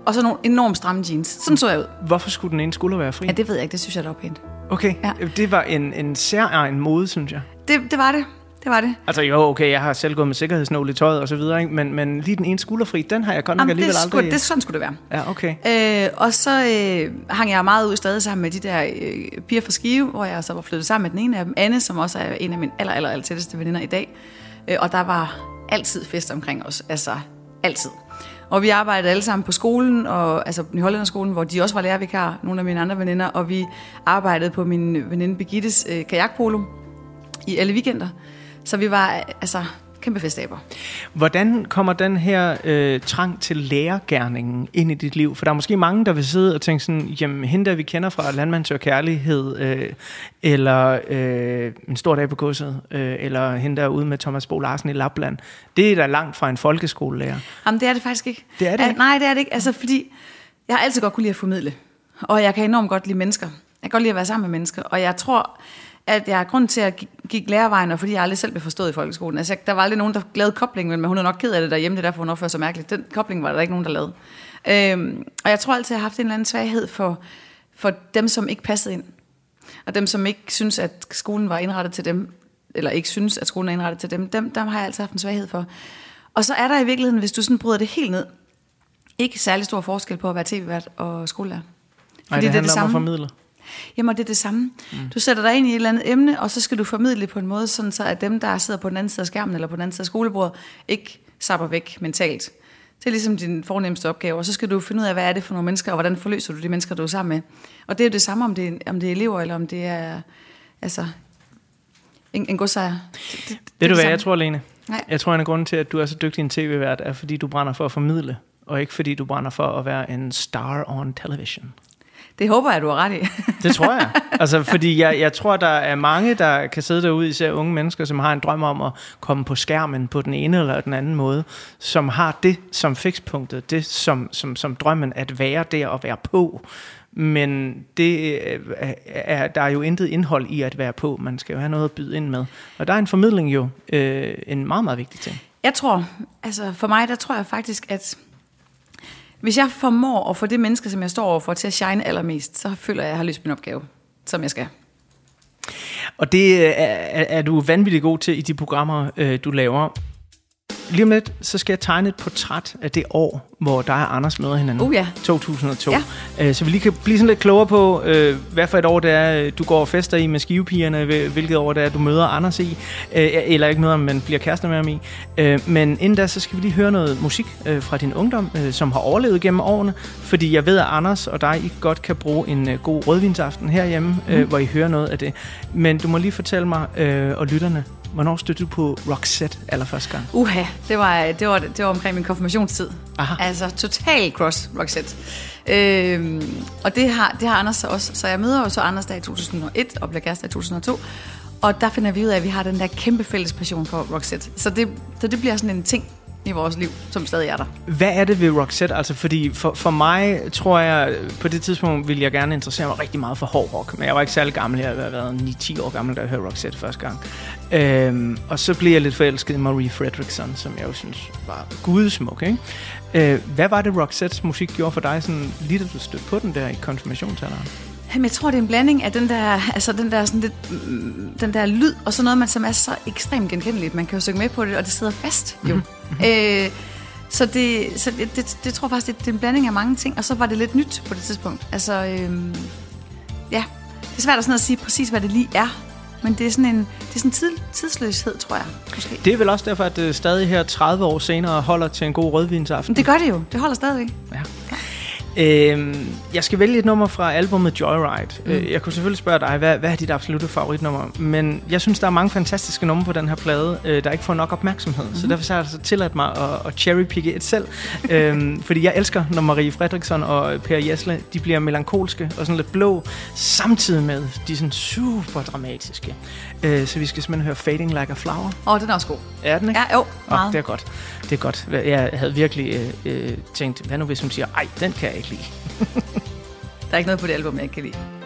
Og så nogle enormt stramme jeans. Sådan så jeg ud. Hvorfor skulle den ene skulder være fri? Ja, det ved jeg ikke, det synes jeg, der var pænt. Okay, Ja. det var en, en særegen mode, synes jeg. Det, det var det. Det var det. Altså jo, okay, jeg har selv gået med sikkerhedsnål i tøjet og så videre, ikke? Men, men lige den ene skulderfri, den har jeg godt nok Jamen, alligevel det, aldrig... skulle, det, sådan skulle det være. Ja, okay. Øh, og så øh, hang jeg meget ud stadig sammen med de der øh, piger fra Skive, hvor jeg så var flyttet sammen med den ene af dem, Anne, som også er en af mine aller, aller, aller tætteste veninder i dag. Øh, og der var altid fest omkring os, altså altid. Og vi arbejdede alle sammen på skolen, og, altså i Hollænderskolen, hvor de også var lærervikar, nogle af mine andre veninder, og vi arbejdede på min veninde Begittes øh, kajakpolo i alle weekender. Så vi var, altså, kæmpe festaber. Hvordan kommer den her øh, trang til lærergærningen ind i dit liv? For der er måske mange, der vil sidde og tænke sådan, jamen hende der vi kender fra Landmandsør Kærlighed, øh, eller øh, En stor dag på godset, øh, eller hende der er ude med Thomas Bo Larsen i Lapland. Det er da langt fra en folkeskolelærer. Jamen, det er det faktisk ikke. Det er det ikke? Nej, det er det ikke. Altså, fordi jeg har altid godt kunne lide at formidle. Og jeg kan enormt godt lide mennesker. Jeg kan godt lide at være sammen med mennesker. Og jeg tror, at jeg grund til at gi- gik lærervejen, og fordi jeg aldrig selv blev forstået i folkeskolen. Altså, der var aldrig nogen, der lavede koblingen, men hun er nok ked af det derhjemme, det er derfor, hun opfører sig mærkeligt. Den kobling var der ikke nogen, der lavede. Øhm, og jeg tror altid, jeg har haft en eller anden svaghed for, for dem, som ikke passede ind. Og dem, som ikke synes, at skolen var indrettet til dem, eller ikke synes, at skolen er indrettet til dem, dem, dem har jeg altid haft en svaghed for. Og så er der i virkeligheden, hvis du sådan bryder det helt ned, ikke særlig stor forskel på at være tv-vært og skolelærer. Nej, det, det handler om at formidle. Jamen, det er det samme. Mm. Du sætter dig ind i et eller andet emne, og så skal du formidle det på en måde, sådan så at dem, der sidder på den anden side af skærmen, eller på den anden side af skolebordet, ikke sapper væk mentalt. Det er ligesom din fornemmeste opgave, og så skal du finde ud af, hvad er det for nogle mennesker, og hvordan forløser du de mennesker, du er sammen med. Og det er jo det samme, om det er, om det er elever, eller om det er altså, en, en godsejer. Det, det, det er Ved du det hvad samme. jeg tror, Lene? Nej. Jeg tror, en af grunden til, at du er så dygtig en tv-vært, er fordi du brænder for at formidle, og ikke fordi du brænder for at være en star on television. Det håber jeg, du har ret i. Det tror jeg. Altså, fordi jeg, jeg tror, der er mange, der kan sidde derude, især unge mennesker, som har en drøm om at komme på skærmen på den ene eller den anden måde, som har det som fikspunktet, det som, som, som drømmen at være der og være på. Men det øh, er, der er jo intet indhold i at være på. Man skal jo have noget at byde ind med. Og der er en formidling jo øh, en meget, meget vigtig ting. Jeg tror, altså for mig, der tror jeg faktisk, at hvis jeg formår at få det menneske, som jeg står overfor, til at shine allermest, så føler jeg, at jeg har løst min opgave, som jeg skal. Og det er, er, er du vanvittigt god til i de programmer, øh, du laver. Lige om lidt, så skal jeg tegne et portræt af det år, hvor dig og Anders møder hinanden. Uh, ja. 2002. Ja. Øh, så vi lige kan blive sådan lidt klogere på, øh, hvad for et år det er, du går og fester i med skivepigerne, hvil- hvilket år det er, du møder Anders i, øh, eller ikke møder ham, men bliver kærester med ham i. Øh, men inden da, så skal vi lige høre noget musik øh, fra din ungdom, øh, som har overlevet gennem årene, fordi jeg ved, at Anders og dig I godt kan bruge en øh, god rødvinsaften herhjemme, øh, Mhm. hvor I hører noget af det. Men du må lige fortælle mig øh, og lytterne, hvornår stødte du på Roxette allerførste gang? Uha, det var, det var, det var omkring min konfirmationstid. Aha. Altså total cross Roxette. Øhm, og det har, det har Anders så også. Så jeg møder jo så Anders der i 2001 og bliver kærester i 2002. Og der finder vi ud af, at vi har den der kæmpe fælles passion for Roxette. Så det, så det bliver sådan en ting i vores liv, som stadig er der. Hvad er det ved Roxette? Altså, fordi for, for mig, tror jeg, på det tidspunkt ville jeg gerne interessere mig rigtig meget for hård rock. Men jeg var ikke særlig gammel. Jeg har været 9-10 år gammel, da jeg hørte Roxette første gang. Øhm, og så blev jeg lidt forelsket i Marie Fredriksson, som jeg jo synes var gudsmuk, ikke? Øh, hvad var det, Roxettes musik gjorde for dig, sådan, lige da du stødte på den der i konfirmationsalderen? Jamen, jeg tror, det er en blanding af den der, altså den der, sådan lidt, mm, den der lyd, og så noget, man, som er så ekstremt genkendeligt. Man kan jo synge med på det, og det sidder fast jo. Mm-hmm. Øh, så det, så det, det, det tror jeg faktisk, det, det er en blanding af mange ting, og så var det lidt nyt på det tidspunkt. Altså, øhm, ja, det er svært at, sådan at sige præcis, hvad det lige er, men det er sådan en det er sådan en tid, tidsløshed, tror jeg, måske. Det er vel også derfor, at det stadig her 30 år senere holder til en god rødvinsaften. Men det gør det jo, det holder stadigvæk. Ja. Øhm, jeg skal vælge et nummer fra albumet Joyride. Mm. Jeg kunne selvfølgelig spørge dig, hvad, hvad er dit absolutte favoritnummer? Men jeg synes, der er mange fantastiske numre på den her plade, øh, der ikke får nok opmærksomhed. Mm. Så derfor så har jeg altså tilladt mig at, at cherrypicke et selv. øhm, fordi jeg elsker, når Marie Fredriksson og Per Jesle, de bliver melankolske og sådan lidt blå, samtidig med de sådan super dramatiske. Øh, så vi skal simpelthen høre Fading Like a Flower. Åh, oh, den er også god. Er den ikke? Ja, jo, Oh, meget. det er godt. Det er godt. Jeg havde virkelig øh, øh, tænkt, hvad nu hvis hun siger, ej, den kan jeg ikke ikke lide. Der er ikke noget på det album, jeg ikke kan lide.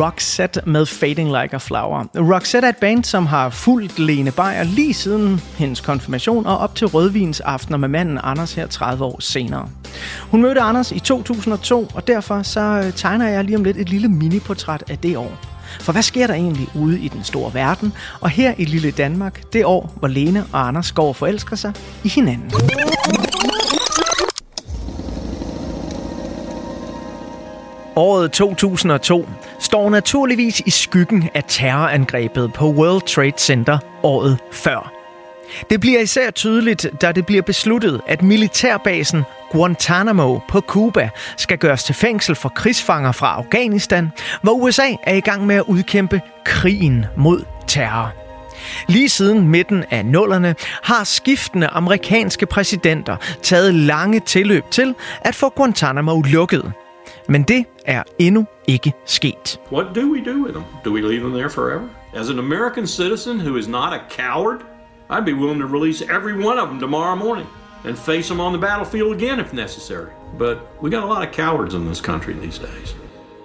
Roxette med Fading Like a Flower. Roxette er et band, som har fulgt Lene Beyer lige siden hendes konfirmation og op til rødvins aftener med manden Anders her 30 år senere. Hun mødte Anders i 2002, og derfor så øh, tegner jeg lige om lidt et lille miniportræt af det år. For hvad sker der egentlig ude i den store verden, og her i lille Danmark, det år, hvor Lene og Anders går og forelsker sig i hinanden? Året 2002 står naturligvis i skyggen af terrorangrebet på World Trade Center året før. Det bliver især tydeligt, da det bliver besluttet, at militærbasen Guantanamo på Cuba skal gøres til fængsel for krigsfanger fra Afghanistan, hvor USA er i gang med at udkæmpe krigen mod terror. Lige siden midten af nullerne har skiftende amerikanske præsidenter taget lange tilløb til at få Guantanamo lukket. Men det er endnu ikke sket. What do we do with them? Do we leave them there forever? As an American citizen who is not a coward, I'd be willing to release every one of them tomorrow morning and face them on the battlefield again if necessary. But we got a lot of cowards in this country these days.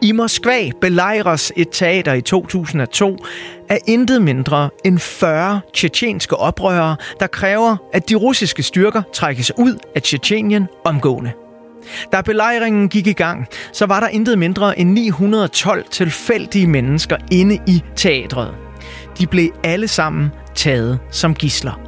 I Moskva belejres et teater i 2002 af intet mindre end 40 tjetjenske oprørere, der kræver, at de russiske styrker trækkes ud af Tjetjenien omgående. Da belejringen gik i gang, så var der intet mindre end 912 tilfældige mennesker inde i teatret. De blev alle sammen taget som gisler.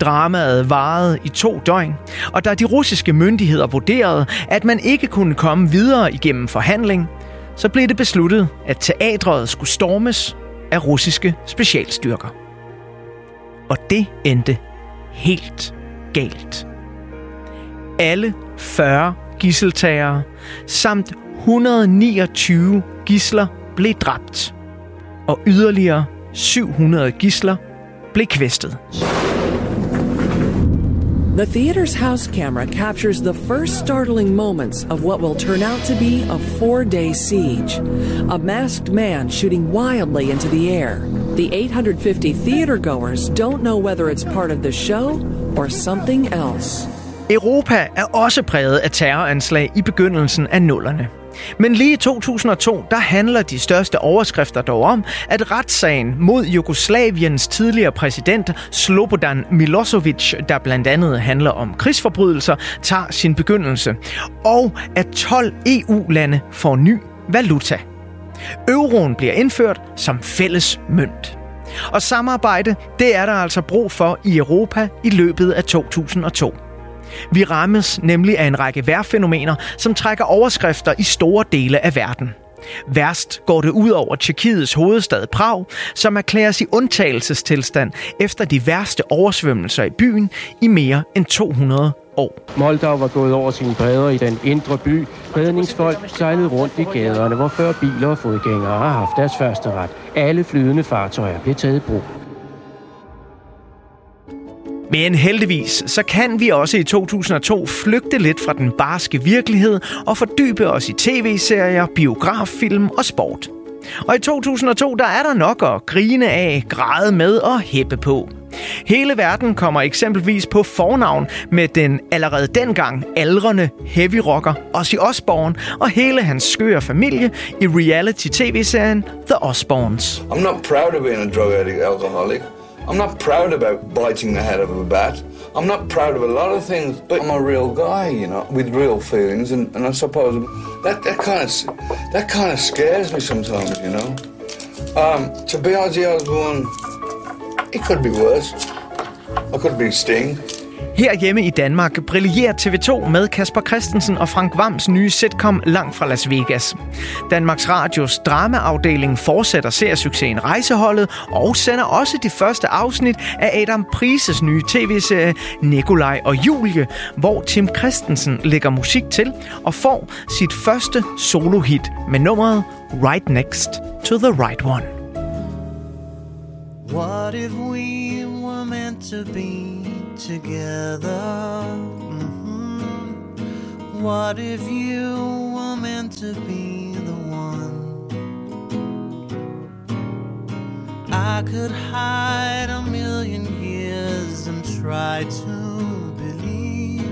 Dramaet varede i to døgn, og da de russiske myndigheder vurderede, at man ikke kunne komme videre igennem forhandling, så blev det besluttet, at teatret skulle stormes af russiske specialstyrker. Og det endte helt galt. Alle 40 gisseltagere samt 129 gisler blev dræbt, og yderligere 700 gisler blev kvæstet. The theater's house camera captures the first startling moments of what will turn out to be a four day siege. A masked man shooting wildly into the air. The 850 theater goers don't know whether it's part of the show or something else. Europa er også præget af terroranslag i begyndelsen af nullerne. Men lige i 2002, der handler de største overskrifter dog om, at retssagen mod Jugoslaviens tidligere præsident Slobodan Milosevic, der blandt andet handler om krigsforbrydelser, tager sin begyndelse. Og at 12 EU-lande får ny valuta. Euroen bliver indført som fælles mønt. Og samarbejde, det er der altså brug for i Europa i løbet af 2002. Vi rammes nemlig af en række vejrfænomener, som trækker overskrifter i store dele af verden. Værst går det ud over Tjekkiets hovedstad Prag, som erklæres i undtagelsestilstand efter de værste oversvømmelser i byen i mere end 200 år. Moldau var gået over sine bredder i den indre by. Redningsfolk sejlede rundt i gaderne, hvor før biler og fodgængere har haft deres første ret. Alle flydende fartøjer blev taget i brug. Men heldigvis, så kan vi også i 2002 flygte lidt fra den barske virkelighed og fordybe os i tv-serier, biograffilm og sport. Og i 2002, der er der nok at grine af, græde med og hæppe på. Hele verden kommer eksempelvis på fornavn med den allerede dengang aldrende heavy rocker Ozzy Osbourne og hele hans skøre familie i reality-tv-serien The Osbournes. I'm not proud of being a drug addict alcoholic. I'm not proud about biting the head of a bat. I'm not proud of a lot of things, but I'm a real guy, you know, with real feelings, and, and I suppose that that kind of that kind of scares me sometimes, you know. Um, to be Ozzy Osbourne, it could be worse. I could be Sting. Her hjemme i Danmark brillerer TV2 med Kasper Christensen og Frank Vams nye sitcom Langt fra Las Vegas. Danmarks Radios dramaafdeling fortsætter seriesuccesen Rejseholdet og sender også de første afsnit af Adam Prises nye tv-serie Nikolaj og Julie, hvor Tim Christensen lægger musik til og får sit første solohit med nummeret Right Next to the Right One. What if we were meant to be together? Mhm. What if you were meant to be the one? I could hide a million years and try to believe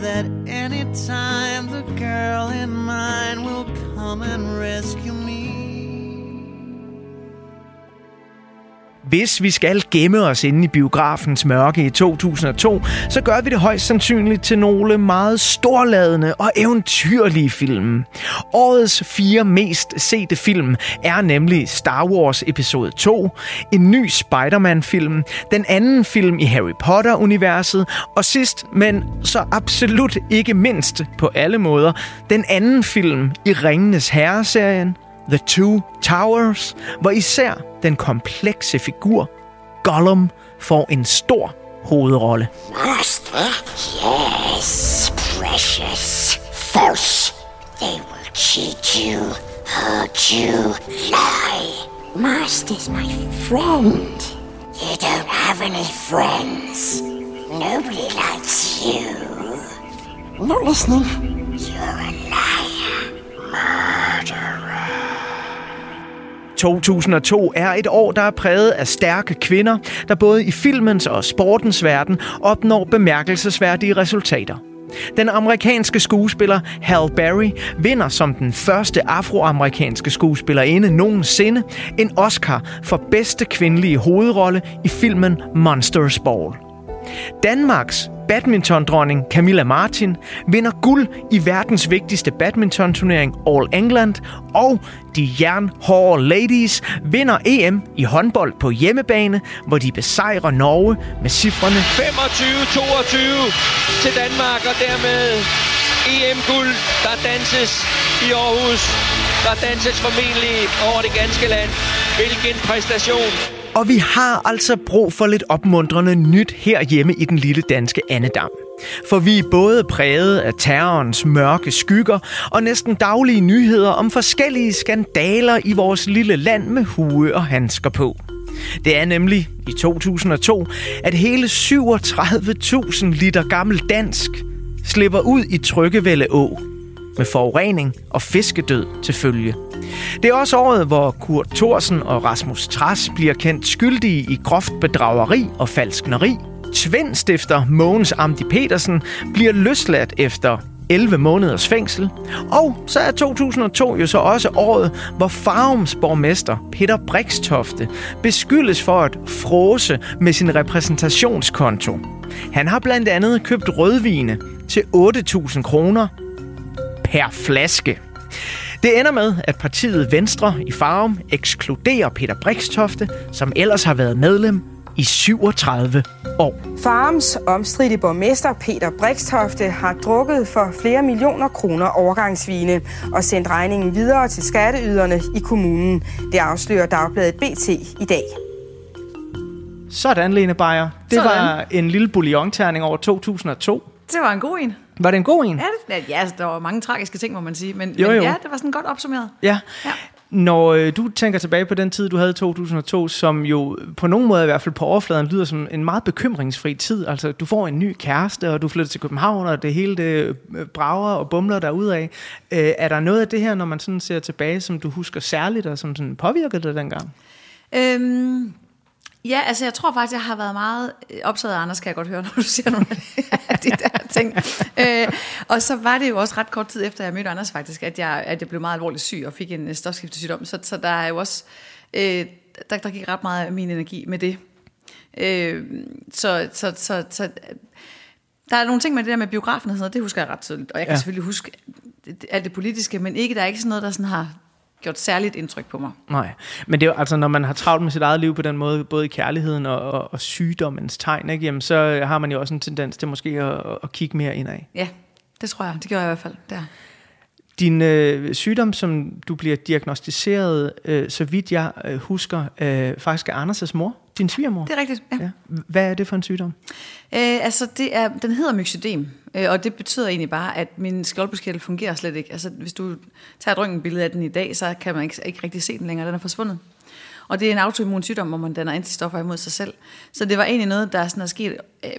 that anytime the girl in mine will come and rescue me. Hvis vi skal gemme os inde i biografens mørke i 2002, så gør vi det højst sandsynligt til nogle meget storladende og eventyrlige film. Årets fire mest sete film er nemlig Star Wars episode 2, en ny Spider-Man-film, den anden film i Harry Potter-universet, og sidst, men så absolut ikke mindst på alle måder, den anden film i Ringenes Herre-serien, The Two Towers, hvor især den komplekse figur Gollum får en stor hovedrolle. Master? Yes, precious. False. They will cheat you, hurt you, lie. Master's my friend. You don't have any friends. Nobody likes you. Not listening. You're a liar. Murderer. 2002 er et år, der er præget af stærke kvinder, der både i filmens og sportens verden opnår bemærkelsesværdige resultater. Den amerikanske skuespiller Halle Berry vinder som den første afroamerikanske skuespillerinde nogensinde en Oscar for bedste kvindelige hovedrolle i filmen Monsters Ball. Danmarks Badmintondronning Camilla Martin vinder guld i verdens vigtigste badmintonturnering All England, og de jernhårde ladies vinder EM i håndbold på hjemmebane, hvor de besejrer Norge med cifrene 25-22 til Danmark, og dermed EM-guld, der danses i Aarhus. Der danses formentlig over det ganske land. Hvilken præstation! Og vi har altså brug for lidt opmuntrende nyt herhjemme i den lille danske andedam. For vi er både præget af terrorens mørke skygger og næsten daglige nyheder om forskellige skandaler i vores lille land med hue og handsker på. Det er nemlig i 2002, at hele 37.000 liter gammel dansk slipper ud i Tryggevælde Å med forurening og fiskedød til følge. Det er også året, hvor Kurt Thorsen og Rasmus Tras bliver kendt skyldige i groft bedrageri og falskneri. Tvindstifter Mogens Amdi Petersen bliver løsladt efter 11 måneders fængsel. Og så er 2002 jo så også året, hvor Farums borgmester Peter Brikstofte beskyldes for at frose med sin repræsentationskonto. Han har blandt andet købt rødvine til 8.000 kroner per flaske. Det ender med, at partiet Venstre i Farum ekskluderer Peter Brikstofte, som ellers har været medlem i 37 år. Farms omstridte borgmester Peter Brikstofte har drukket for flere millioner kroner overgangsvine og sendt regningen videre til skatteyderne i kommunen. Det afslører Dagbladet BT i dag. Sådan, Lene Beyer. Det Sådan. var en lille bouillonterning over 2002. Det var en god en. Var det en god en? Ja, det, ja altså, der var mange tragiske ting, må man sige. Men, Jo, men jo. ja, det var sådan godt opsummeret. Ja. Ja. Når øh, du tænker tilbage på den tid, du havde i 2002, som jo på nogen måde i hvert fald på overfladen lyder som en meget bekymringsfri tid. Altså, du får en ny kæreste, og du flytter til København, og det hele det øh, brager og bumler derudad. Øh, er der noget af det her, når man sådan ser tilbage, som du husker særligt, og som sådan påvirkede dig dengang? Øhm, ja, altså jeg tror faktisk, jeg har været meget øh, optaget af Anders, kan jeg godt høre, når du siger nogle af de der ting. Øh, og så var det jo også ret kort tid efter, jeg mødte Anders faktisk, at jeg, at jeg blev meget alvorligt syg og fik en øh, stofskiftesygdom. Så, så der er jo også, øh, der, der gik ret meget af min energi med det. Øh, så, så, så, så der er nogle ting med det der med biografen og sådan noget, det husker jeg ret tydeligt. Og jeg kan ja. selvfølgelig huske alt det politiske, men ikke, der er ikke sådan noget, der sådan har gjort særligt indtryk på mig. Nej, men det er jo altså, når man har travlt med sit eget liv på den måde, både i kærligheden og, og, og sygdommens tegn, ikke? Jamen, så har man jo også en tendens til måske at, at kigge mere indad. Ja, det tror jeg. Det gjorde jeg i hvert fald der. Din øh, sygdom, som du bliver diagnostiseret, øh, så vidt jeg øh, husker, øh, faktisk er Anders' mor, din svigermor. Det er rigtigt, ja. Ja. Hvad er det for en sygdom? Øh, altså, det er, den hedder myxødem, øh, og det betyder egentlig bare, at min skjoldbruskkirtel fungerer slet ikke. Altså, hvis du tager et røntgenbillede af den i dag, så kan man ikke, ikke rigtig se den længere. Den er forsvundet. Og det er en autoimmun sygdom, hvor man danner antistoffer imod sig selv. Så det var egentlig noget, der sådan er sket øh,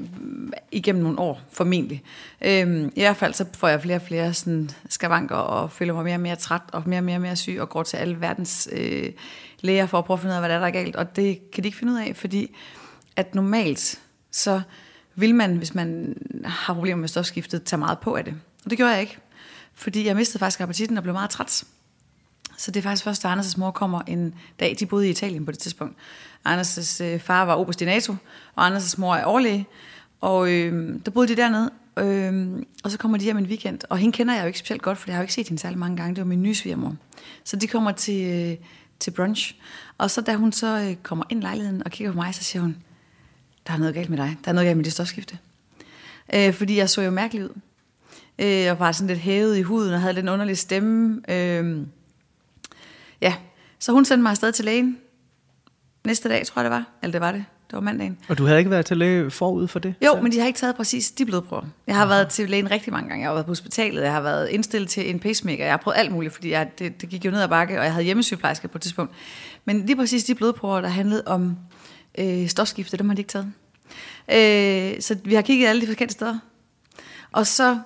igennem nogle år, formentlig. Øh, I hvert fald så får jeg flere og flere sådan, skavanker, og føler mig mere og mere træt, og mere og mere, og mere syg, og går til alle verdens øh, læger for at prøve at finde ud af, hvad der er, der er galt. Og det kan de ikke finde ud af, fordi at normalt, så vil man, hvis man har problemer med stofskiftet, tage meget på af det. Og det gjorde jeg ikke, fordi jeg mistede faktisk appetitten og blev meget træt. Så det er faktisk først, da Anders' mor kommer en dag. De boede i Italien på det tidspunkt. Anders' øh, far var oberst i NATO, og Anders' mor er overlæge. Og øh, der boede de dernede, øh, og så kommer de hjem en weekend. Og hende kender jeg jo ikke specielt godt, for jeg har jo ikke set hende særlig mange gange. Det var min nye svigermor. Så de kommer til, øh, til brunch. Og så da hun så øh, kommer ind i lejligheden og kigger på mig, så siger hun, der er noget galt med dig. Der er noget galt med dit stofskifte. Øh, fordi jeg så jo mærkelig ud. Øh, og var sådan lidt hævet i huden og havde lidt en underlig stemme. Øh, ja, så hun sendte mig afsted til lægen. Næste dag, tror jeg det var. Eller det var det. Det var mandagen. Og du havde ikke været til læge forud for det? Jo, men de har ikke taget præcis de blodprøver. Jeg har været til lægen rigtig mange gange. Jeg har været på hospitalet, jeg har været indstillet til en pacemaker. Jeg har prøvet alt muligt, fordi jeg, det, det gik jo ned ad bakke, og jeg havde hjemmesygeplejerske på et tidspunkt. Men lige præcis de blodprøver, der handlede om øh, stofskifte, dem har de ikke taget. Øh, så vi har kigget alle de forskellige steder. Og så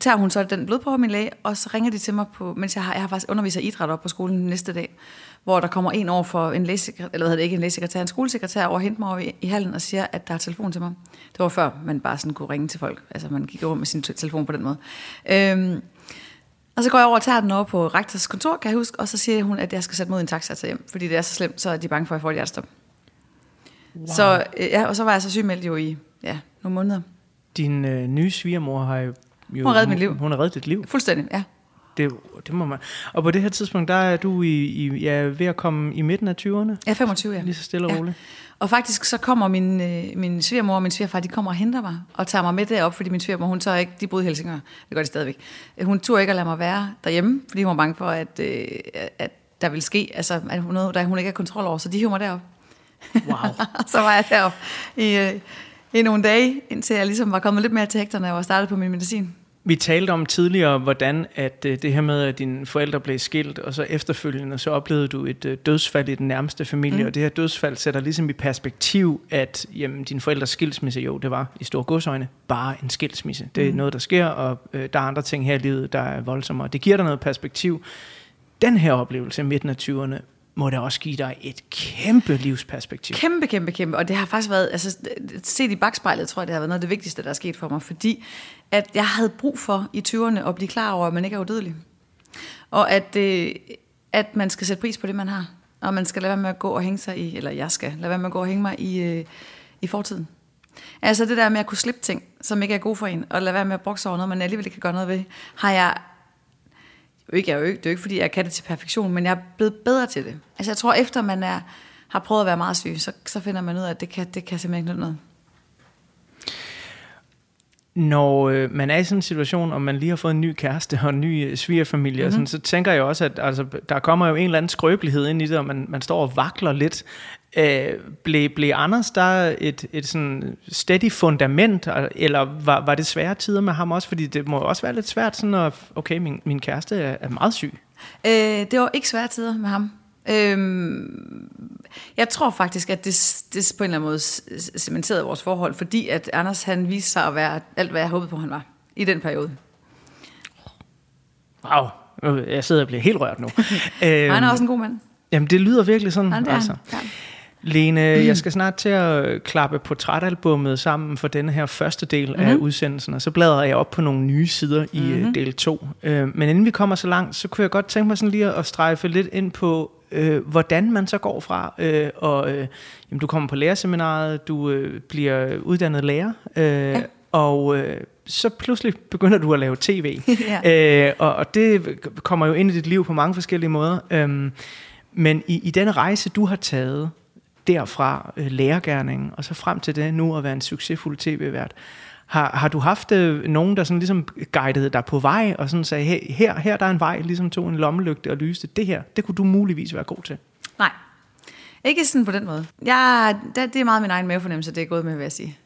tager hun så den blodprøve, min læge, og så ringer de til mig, på, mens jeg har, jeg har faktisk underviser i idræt op på skolen næste dag, hvor der kommer en over for en lægesekretær, eller hvad det ikke en lægesekretær, en skolesekretær over og henter mig over i, i hallen og siger, at der er telefon til mig. Det var før, man bare sådan kunne ringe til folk. Altså man gik over med sin te- telefon på den måde. Øhm, og så går jeg over og tager den over på rektors kontor, kan jeg huske, og så siger hun, at jeg skal sætte mod en taxa til hjem, fordi det er så slemt, så er de bange for, at jeg får et hjertestop. Wow. Så, øh, ja, og så var jeg så sygemeldt jo i ja, nogle måneder. Din øh, nye svigermor har jo... jo Hun har reddet mit liv. Hun har reddet dit liv. Fuldstændig, ja. Det, det må man. Og på det her tidspunkt, der er du i, i, ja, ved at komme i midten af 20'erne? Ja, 25, ja. Lige så stille og Ja. roligt. Og faktisk så kommer min, øh, min svigermor og min svigerfar, de kommer og henter mig og tager mig med derop, fordi min svigermor, hun tør ikke, de boede i Helsingør, det gør de stadigvæk. Øh, Hun turde ikke at lade mig være derhjemme, fordi hun var bange for, at, øh, at der ville ske, altså at hun, noget, der hun ikke har kontrol over, så de hiver mig derop. Wow. så var jeg derop i, øh, i nogle dage, indtil jeg ligesom var kommet lidt mere til hekterne og var startet på min medicin. Vi talte om tidligere, hvordan at øh, det her med, at dine forældre blev skilt, og så efterfølgende, så oplevede du et øh, dødsfald i den nærmeste familie, mm. og det her dødsfald sætter ligesom i perspektiv, at jamen, dine forældres skilsmisse, jo, det var i store godsøjne bare en skilsmisse. Det er mm. noget, der sker, og øh, der er andre ting her i livet, der er voldsommere. Det giver dig noget perspektiv. Den her oplevelse i midten af 20'erne, må da også give dig et kæmpe livsperspektiv. Kæmpe, kæmpe, kæmpe. Og det har faktisk været, altså set i bagspejlet, tror jeg, det har været noget af det vigtigste, der er sket for mig. Fordi at jeg havde brug for i 20'erne at blive klar over, at man ikke er udødelig. Og at, øh, at man skal sætte pris på det, man har. Og man skal lade være med at gå og hænge sig i, eller jeg skal lade være med at gå og hænge mig i, øh, i fortiden. Altså det der med at kunne slippe ting, som ikke er gode for en, og lade være med at brokse over noget, man alligevel ikke kan gøre noget ved, har jeg jo ikke, jeg er jo ikke, det er jo ikke, fordi jeg kan det til perfektion, men jeg er blevet bedre til det. Altså jeg tror, efter man er, har prøvet at være meget syg, så, så finder man ud af, at det kan, det kan simpelthen ikke nytte noget. Når øh, man er i sådan en situation, og man lige har fået en ny kæreste og en ny øh, svigerfamilie, mm-hmm. og sådan, så tænker jeg også, at altså, der kommer jo en eller anden skrøbelighed ind i det, og man, man står og vakler lidt. Øh, blev, blev Anders der et, et sådan steady fundament, eller var, var det svære tider med ham også? Fordi det må også være lidt svært sådan at, okay, min, min kæreste er, er meget syg. Øh, det var ikke svære tider med ham. Øhm, jeg tror faktisk, at det, det på en eller anden måde cementerede vores forhold, fordi at Anders han viste sig at være alt, hvad jeg håbede på, han var i den periode. Wow, jeg sidder og bliver helt rørt nu. øhm, Han er også en god mand. Jamen, det lyder virkelig sådan. Ja, det er altså. han. Ja. Lene, jeg skal snart til at klappe portrætalbummet sammen for denne her første del mm-hmm. af udsendelsen, og så bladrer jeg op på nogle nye sider i mm-hmm. del 2. Øh, men inden vi kommer så langt, så kunne jeg godt tænke mig sådan lige at strejfe lidt ind på, øh, hvordan man så går fra, øh, og øh, jamen, du kommer på lærerseminaret, du øh, bliver uddannet lærer, øh, ja. og øh, så pludselig begynder du at lave tv. Ja. øh, og, og det kommer jo ind i dit liv på mange forskellige måder. Øhm, men i, i denne rejse, du har taget derfra øh, lærergærningen, og så frem til det nu at være en succesfuld tv-vært, har, har du haft øh, nogen, der sådan ligesom guidede dig på vej, og sådan sagde, "Hey, her, her der er en vej, ligesom tog en lommelygte og lyste, det her, det kunne du muligvis være god til? Nej, ikke sådan på den måde. Jeg, det, det er meget min egen mavefornemmelse, det er gået med, vil jeg sige.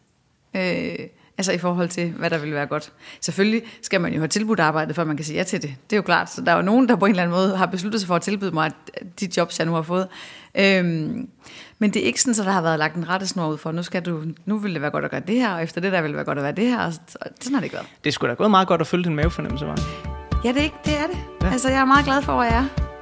Øh, altså i forhold til, hvad der vil være godt. Selvfølgelig skal man jo have tilbudt arbejdet, før man kan sige ja til det. Det er jo klart. Så der er jo nogen, der på en eller anden måde har besluttet sig for at tilbyde mig de jobs, jeg nu har fået. Øhm, men det er ikke sådan, at der har været lagt en rettesnor ud for, nu, skal du, nu vil det være godt at gøre det her, og efter det der vil det være godt at være det her. Og så- sådan har det ikke været. Det skulle da gået meget godt at følge din mavefornemmelse, var. Ja, det er, ikke, det, er det. Ja. Altså, jeg er meget glad for, hvor jeg er.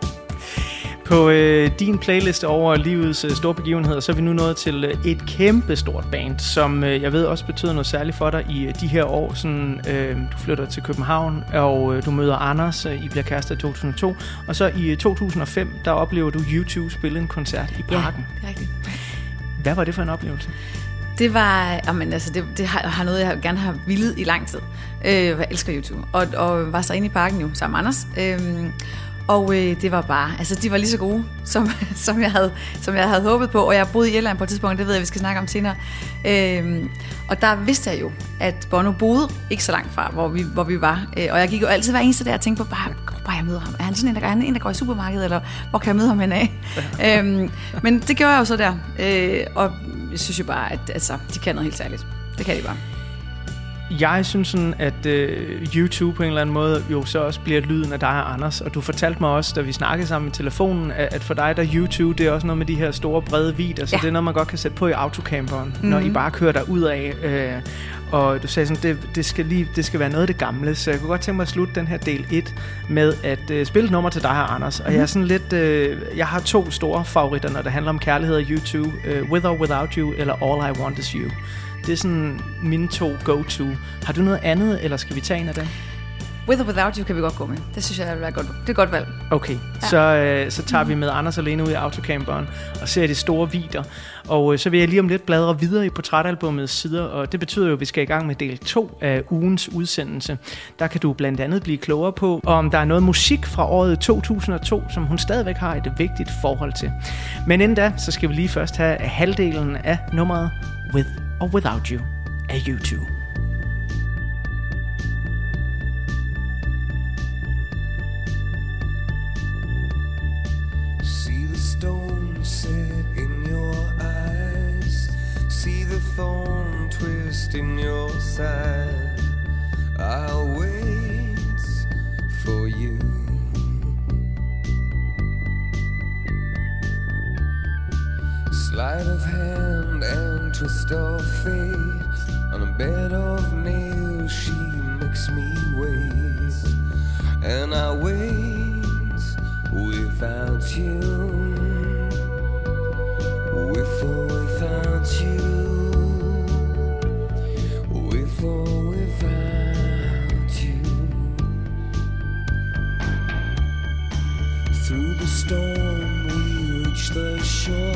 På øh, din playlist over livets øh, store begivenheder, så er vi nu nået til øh, et kæmpe stort band, som øh, jeg ved også betyder noget særligt for dig i øh, de her år. Sådan, øh, du flytter til København, og øh, du møder Anders, øh, I bliver kærester i 2002. Og så i øh, 2005, der oplever du YouTube spille en koncert i parken. det er rigtigt. Hvad var det for en oplevelse? Det var, jamen, altså, det, det har, har noget, jeg gerne har villet i lang tid. Øh, jeg elsker YouTube. Og, og var så inde i parken jo, sammen med Anders. Øhm, og øh, det var bare, altså de var lige så gode, som, som, jeg havde, som jeg havde håbet på. Og jeg boede i Irland på et tidspunkt, det ved jeg, vi skal snakke om senere. Øhm, og der vidste jeg jo, at Bono boede ikke så langt fra, hvor vi, hvor vi var. Øh, og jeg gik jo altid hver eneste dag og tænkte på, bare, bare jeg møder ham. Er han sådan en, der, er han en, der går i supermarkedet, eller hvor kan jeg møde ham hen af? øhm, men det gjorde jeg jo så der. Øh, og jeg synes jo bare, at altså, de kan noget helt særligt. Det kan de bare. Jeg synes sådan, at øh, YouTube på en eller anden måde jo så også bliver lyden af dig og Anders. Og du fortalte mig også, da vi snakkede sammen i telefonen, at, at for dig der YouTube, det er også noget med de her store brede videoer. Så Ja. det er noget, man godt kan sætte på i autocamperen, mm-hmm. når I Mhm. bare kører der ud af. Øh, og du sagde sådan, det, det, skal lige, det skal være noget af det gamle. Så jeg kunne godt tænke mig at slutte den her del 1 med at øh, spille et nummer til dig og Anders. Og jeg er sådan lidt, øh, jeg har to store favoritter, når det handler om kærlighed og YouTube. Øh, With or Without You, eller All I Want Is You. Det er sådan mine to go-to. Har du noget andet, eller skal vi tage en af dem? With or without you kan vi godt gå med. Det synes jeg være godt. Det er et godt valg. Okay, ja. Ja. så, øh, så tager vi med Anders alene ud i autocamperen og ser de store vider. Og øh, så vil jeg lige om lidt bladre videre i portrætalbumets sider, og det betyder jo, at vi skal i gang med del 2 af ugens udsendelse. Der kan du blandt andet blive klogere på, om der er noget musik fra året 2002, som hun stadigvæk har et vigtigt forhold til. Men inden da, så skal vi lige først have halvdelen af nummeret With or Without You af YouTube. See the stone set in your eyes. See the thorn twist in your side. I'll wait for you. Sleight of hand and twist of fate. On a bed of nails, she makes me wait. And I wait without you. With or without you. With or without you. Through the storm, we reach the shore.